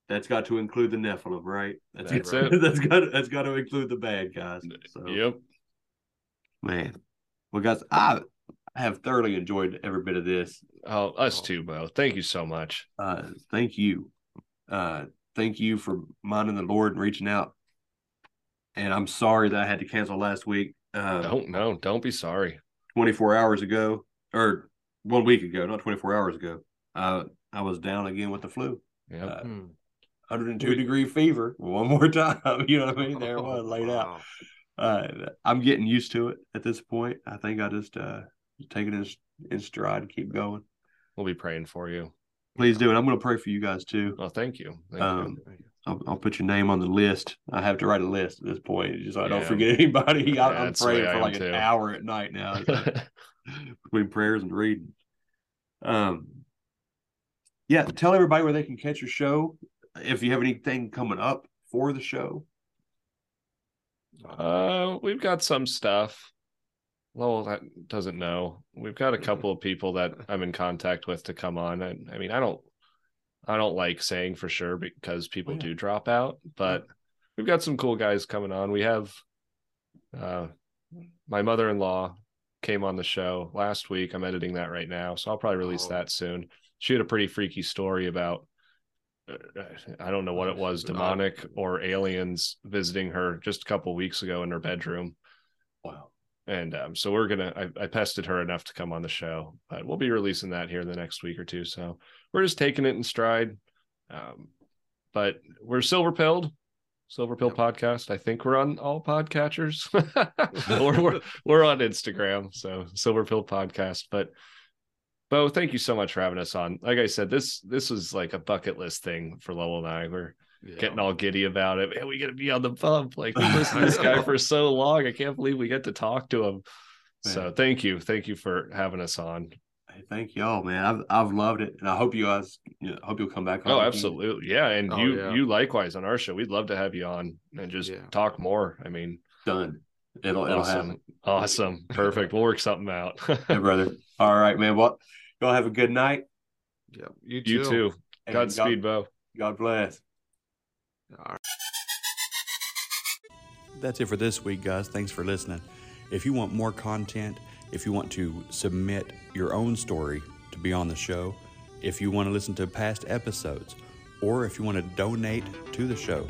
That's got to include the Nephilim, right? That's, That's it. it. that's got that's got to include the bad guys. So Yep. man. Well, guys, I have thoroughly enjoyed every bit of this. Oh, us too, Bo. Thank you so much. Uh, thank you. Uh, thank you for minding the Lord and reaching out. And I'm sorry that I had to cancel last week. Uh, Don't no, don't be sorry. 24 hours ago, or one week ago, not 24 hours ago, uh, I was down again with the flu. Yeah. Uh, Hmm. 102 degree fever one more time. You know what I mean? There it was laid out. Uh, I'm getting used to it at this point. I think I just uh just take it in, in stride and keep going. We'll be praying for you. Please do, and I'm going to pray for you guys too. Oh, thank you. Thank Um, you. I'll, I'll put your name on the list. I have to write a list at this point, just so I don't forget anybody. I, Yeah, the way praying for am like an hour at night now between prayers and reading. Um, yeah, tell everybody where they can catch your show. If you have anything coming up for the show, Uh, we've got some stuff. Lowell that doesn't know. We've got a couple of people that I'm in contact with to come on. And I mean, I don't, I don't like saying for sure because people yeah. do drop out, but we've got some cool guys coming on. We have, uh, my mother-in-law came on the show last week. I'm editing that right now, so I'll probably release Oh. that soon. She had a pretty freaky story about uh, I don't know what it was, demonic or aliens visiting her just a couple weeks ago in her bedroom. wow, And um, so we're gonna I, I pested her enough to come on the show, but we'll be releasing that here in the next week or two. So we're just taking it in stride. Um, but we're silver pilled, silver pill podcast. I think we're on all podcatchers. we're, we're we're on Instagram, so silver pill podcast. But Bo, thank you so much for having us on. Like I said, this this was like a bucket list thing for Lowell and I. We're Yeah. getting all giddy about it. Man, we got to be on the Bump. Like we listened to this guy for so long. I can't believe we get to talk to him. So thank you, thank you for having us on. Hey, thank y'all, man. I've I've loved it, and I hope you guys, you know, hope you'll come back. on Oh, again. absolutely, yeah. And Oh, you yeah. you likewise on our show. We'd love to have you on and just Yeah. talk more. I mean, done. It'll it'll happen. awesome, awesome, perfect. We'll work something out. Hey, brother. All right, man. Well, y'all have a good night. Yeah. You too. you too. and Godspeed, Bo. God, God bless. All right. That's it for this week, guys. Thanks for listening. If you want more content, if you want to submit your own story to be on the show, if you want to listen to past episodes, or if you want to donate to the show,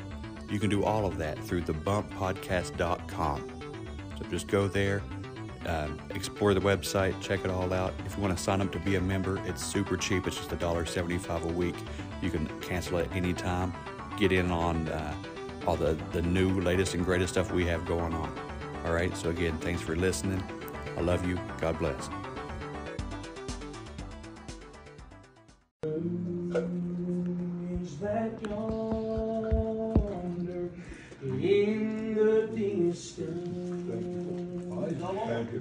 you can do all of that through thebumppodcast.com. So just go there, um, explore the website, check it all out. If you want to sign up to be a member, it's super cheap. It's just $1.75 a week. You can cancel at any time. Get in on uh, all the, the new, latest, and greatest stuff we have going on. All right. So, again, thanks for listening. I love you. God bless. is that yonder in the distance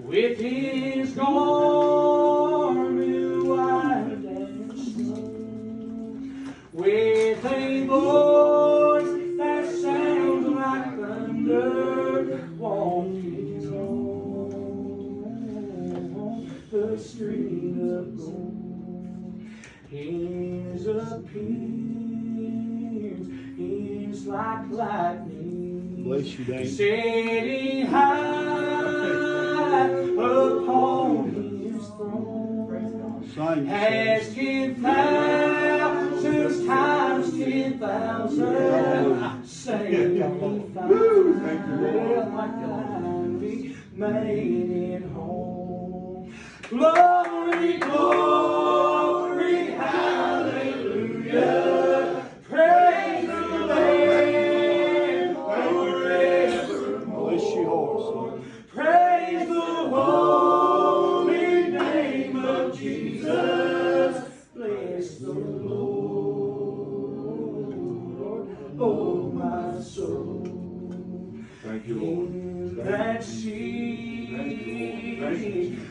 with his garment white and snow with a voice street of gold his appearance is like lightning. Bless you, Dave. Setting high upon his throne. Sign Has ten thousands times ten thousand sanctified, made it home. Glory, glory, hallelujah.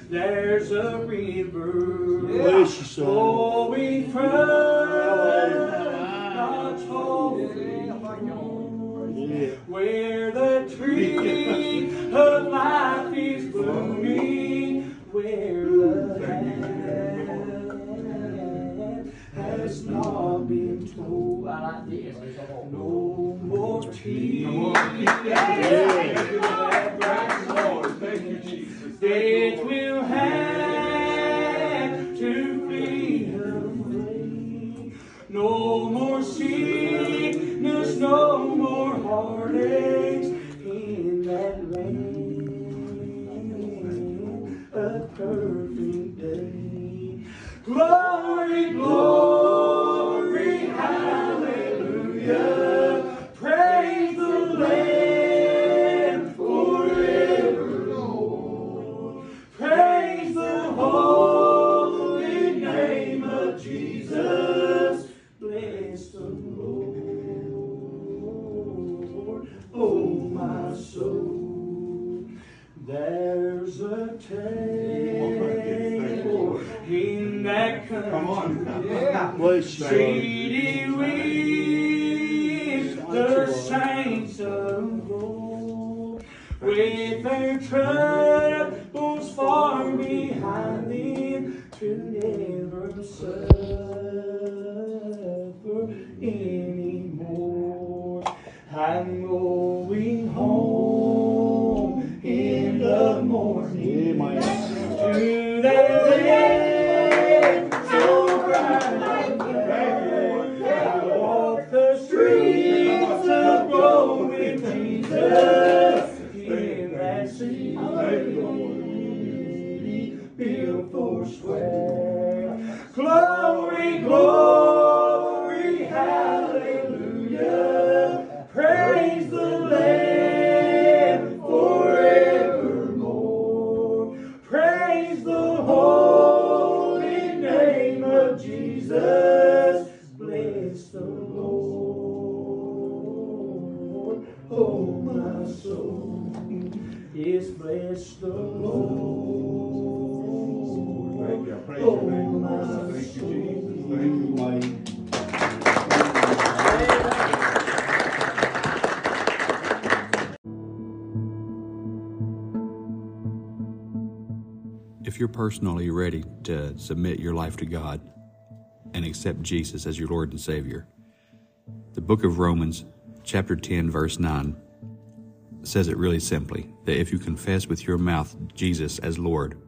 There's a river son. flowing from God's holy Yeah. where the tree of life is blooming, where the hand has not been told. I like this. No more tears. perfect day. Glory, glory. Yeah. Street with the saints of old. With their troubles far behind them to never suffer submit your life to God and accept Jesus as your Lord and Savior, the book of Romans, chapter 10, verse 9, says it really simply that if you confess with your mouth Jesus as Lord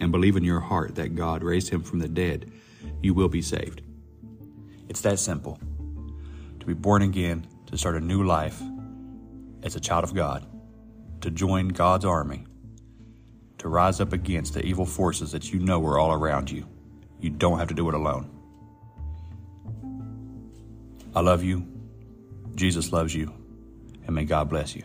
and believe in your heart that God raised him from the dead, you will be saved. It's that simple. To be born again, to start a new life as a child of God, to join God's army, to rise up against the evil forces that you know are all around you. You don't have to do it alone. I love you. Jesus loves you. And may God bless you.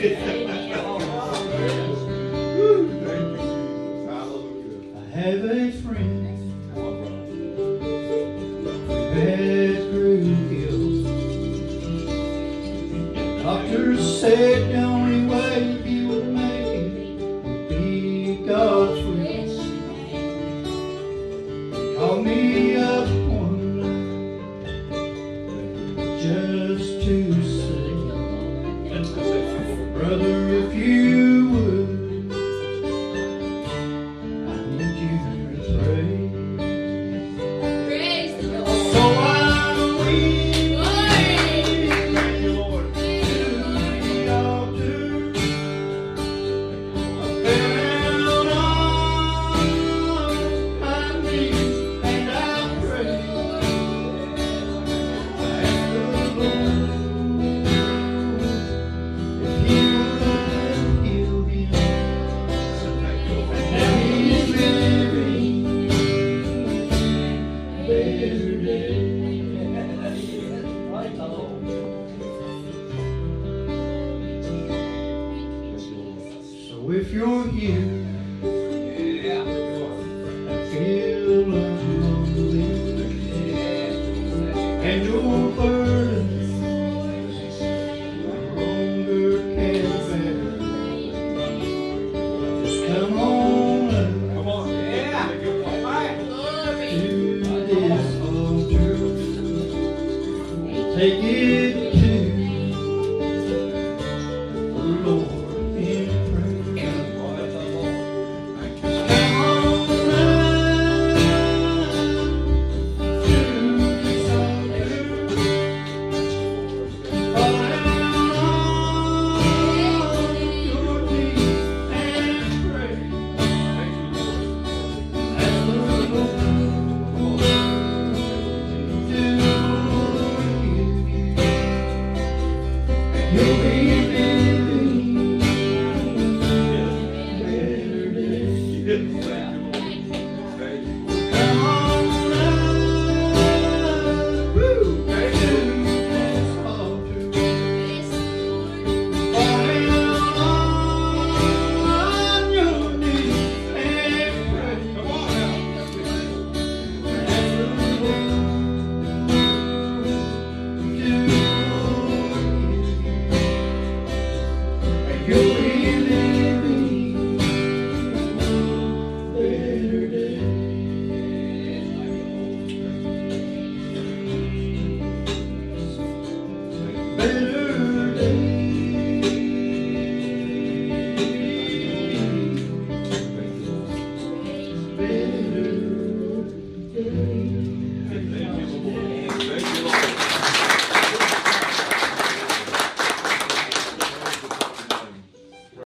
it's the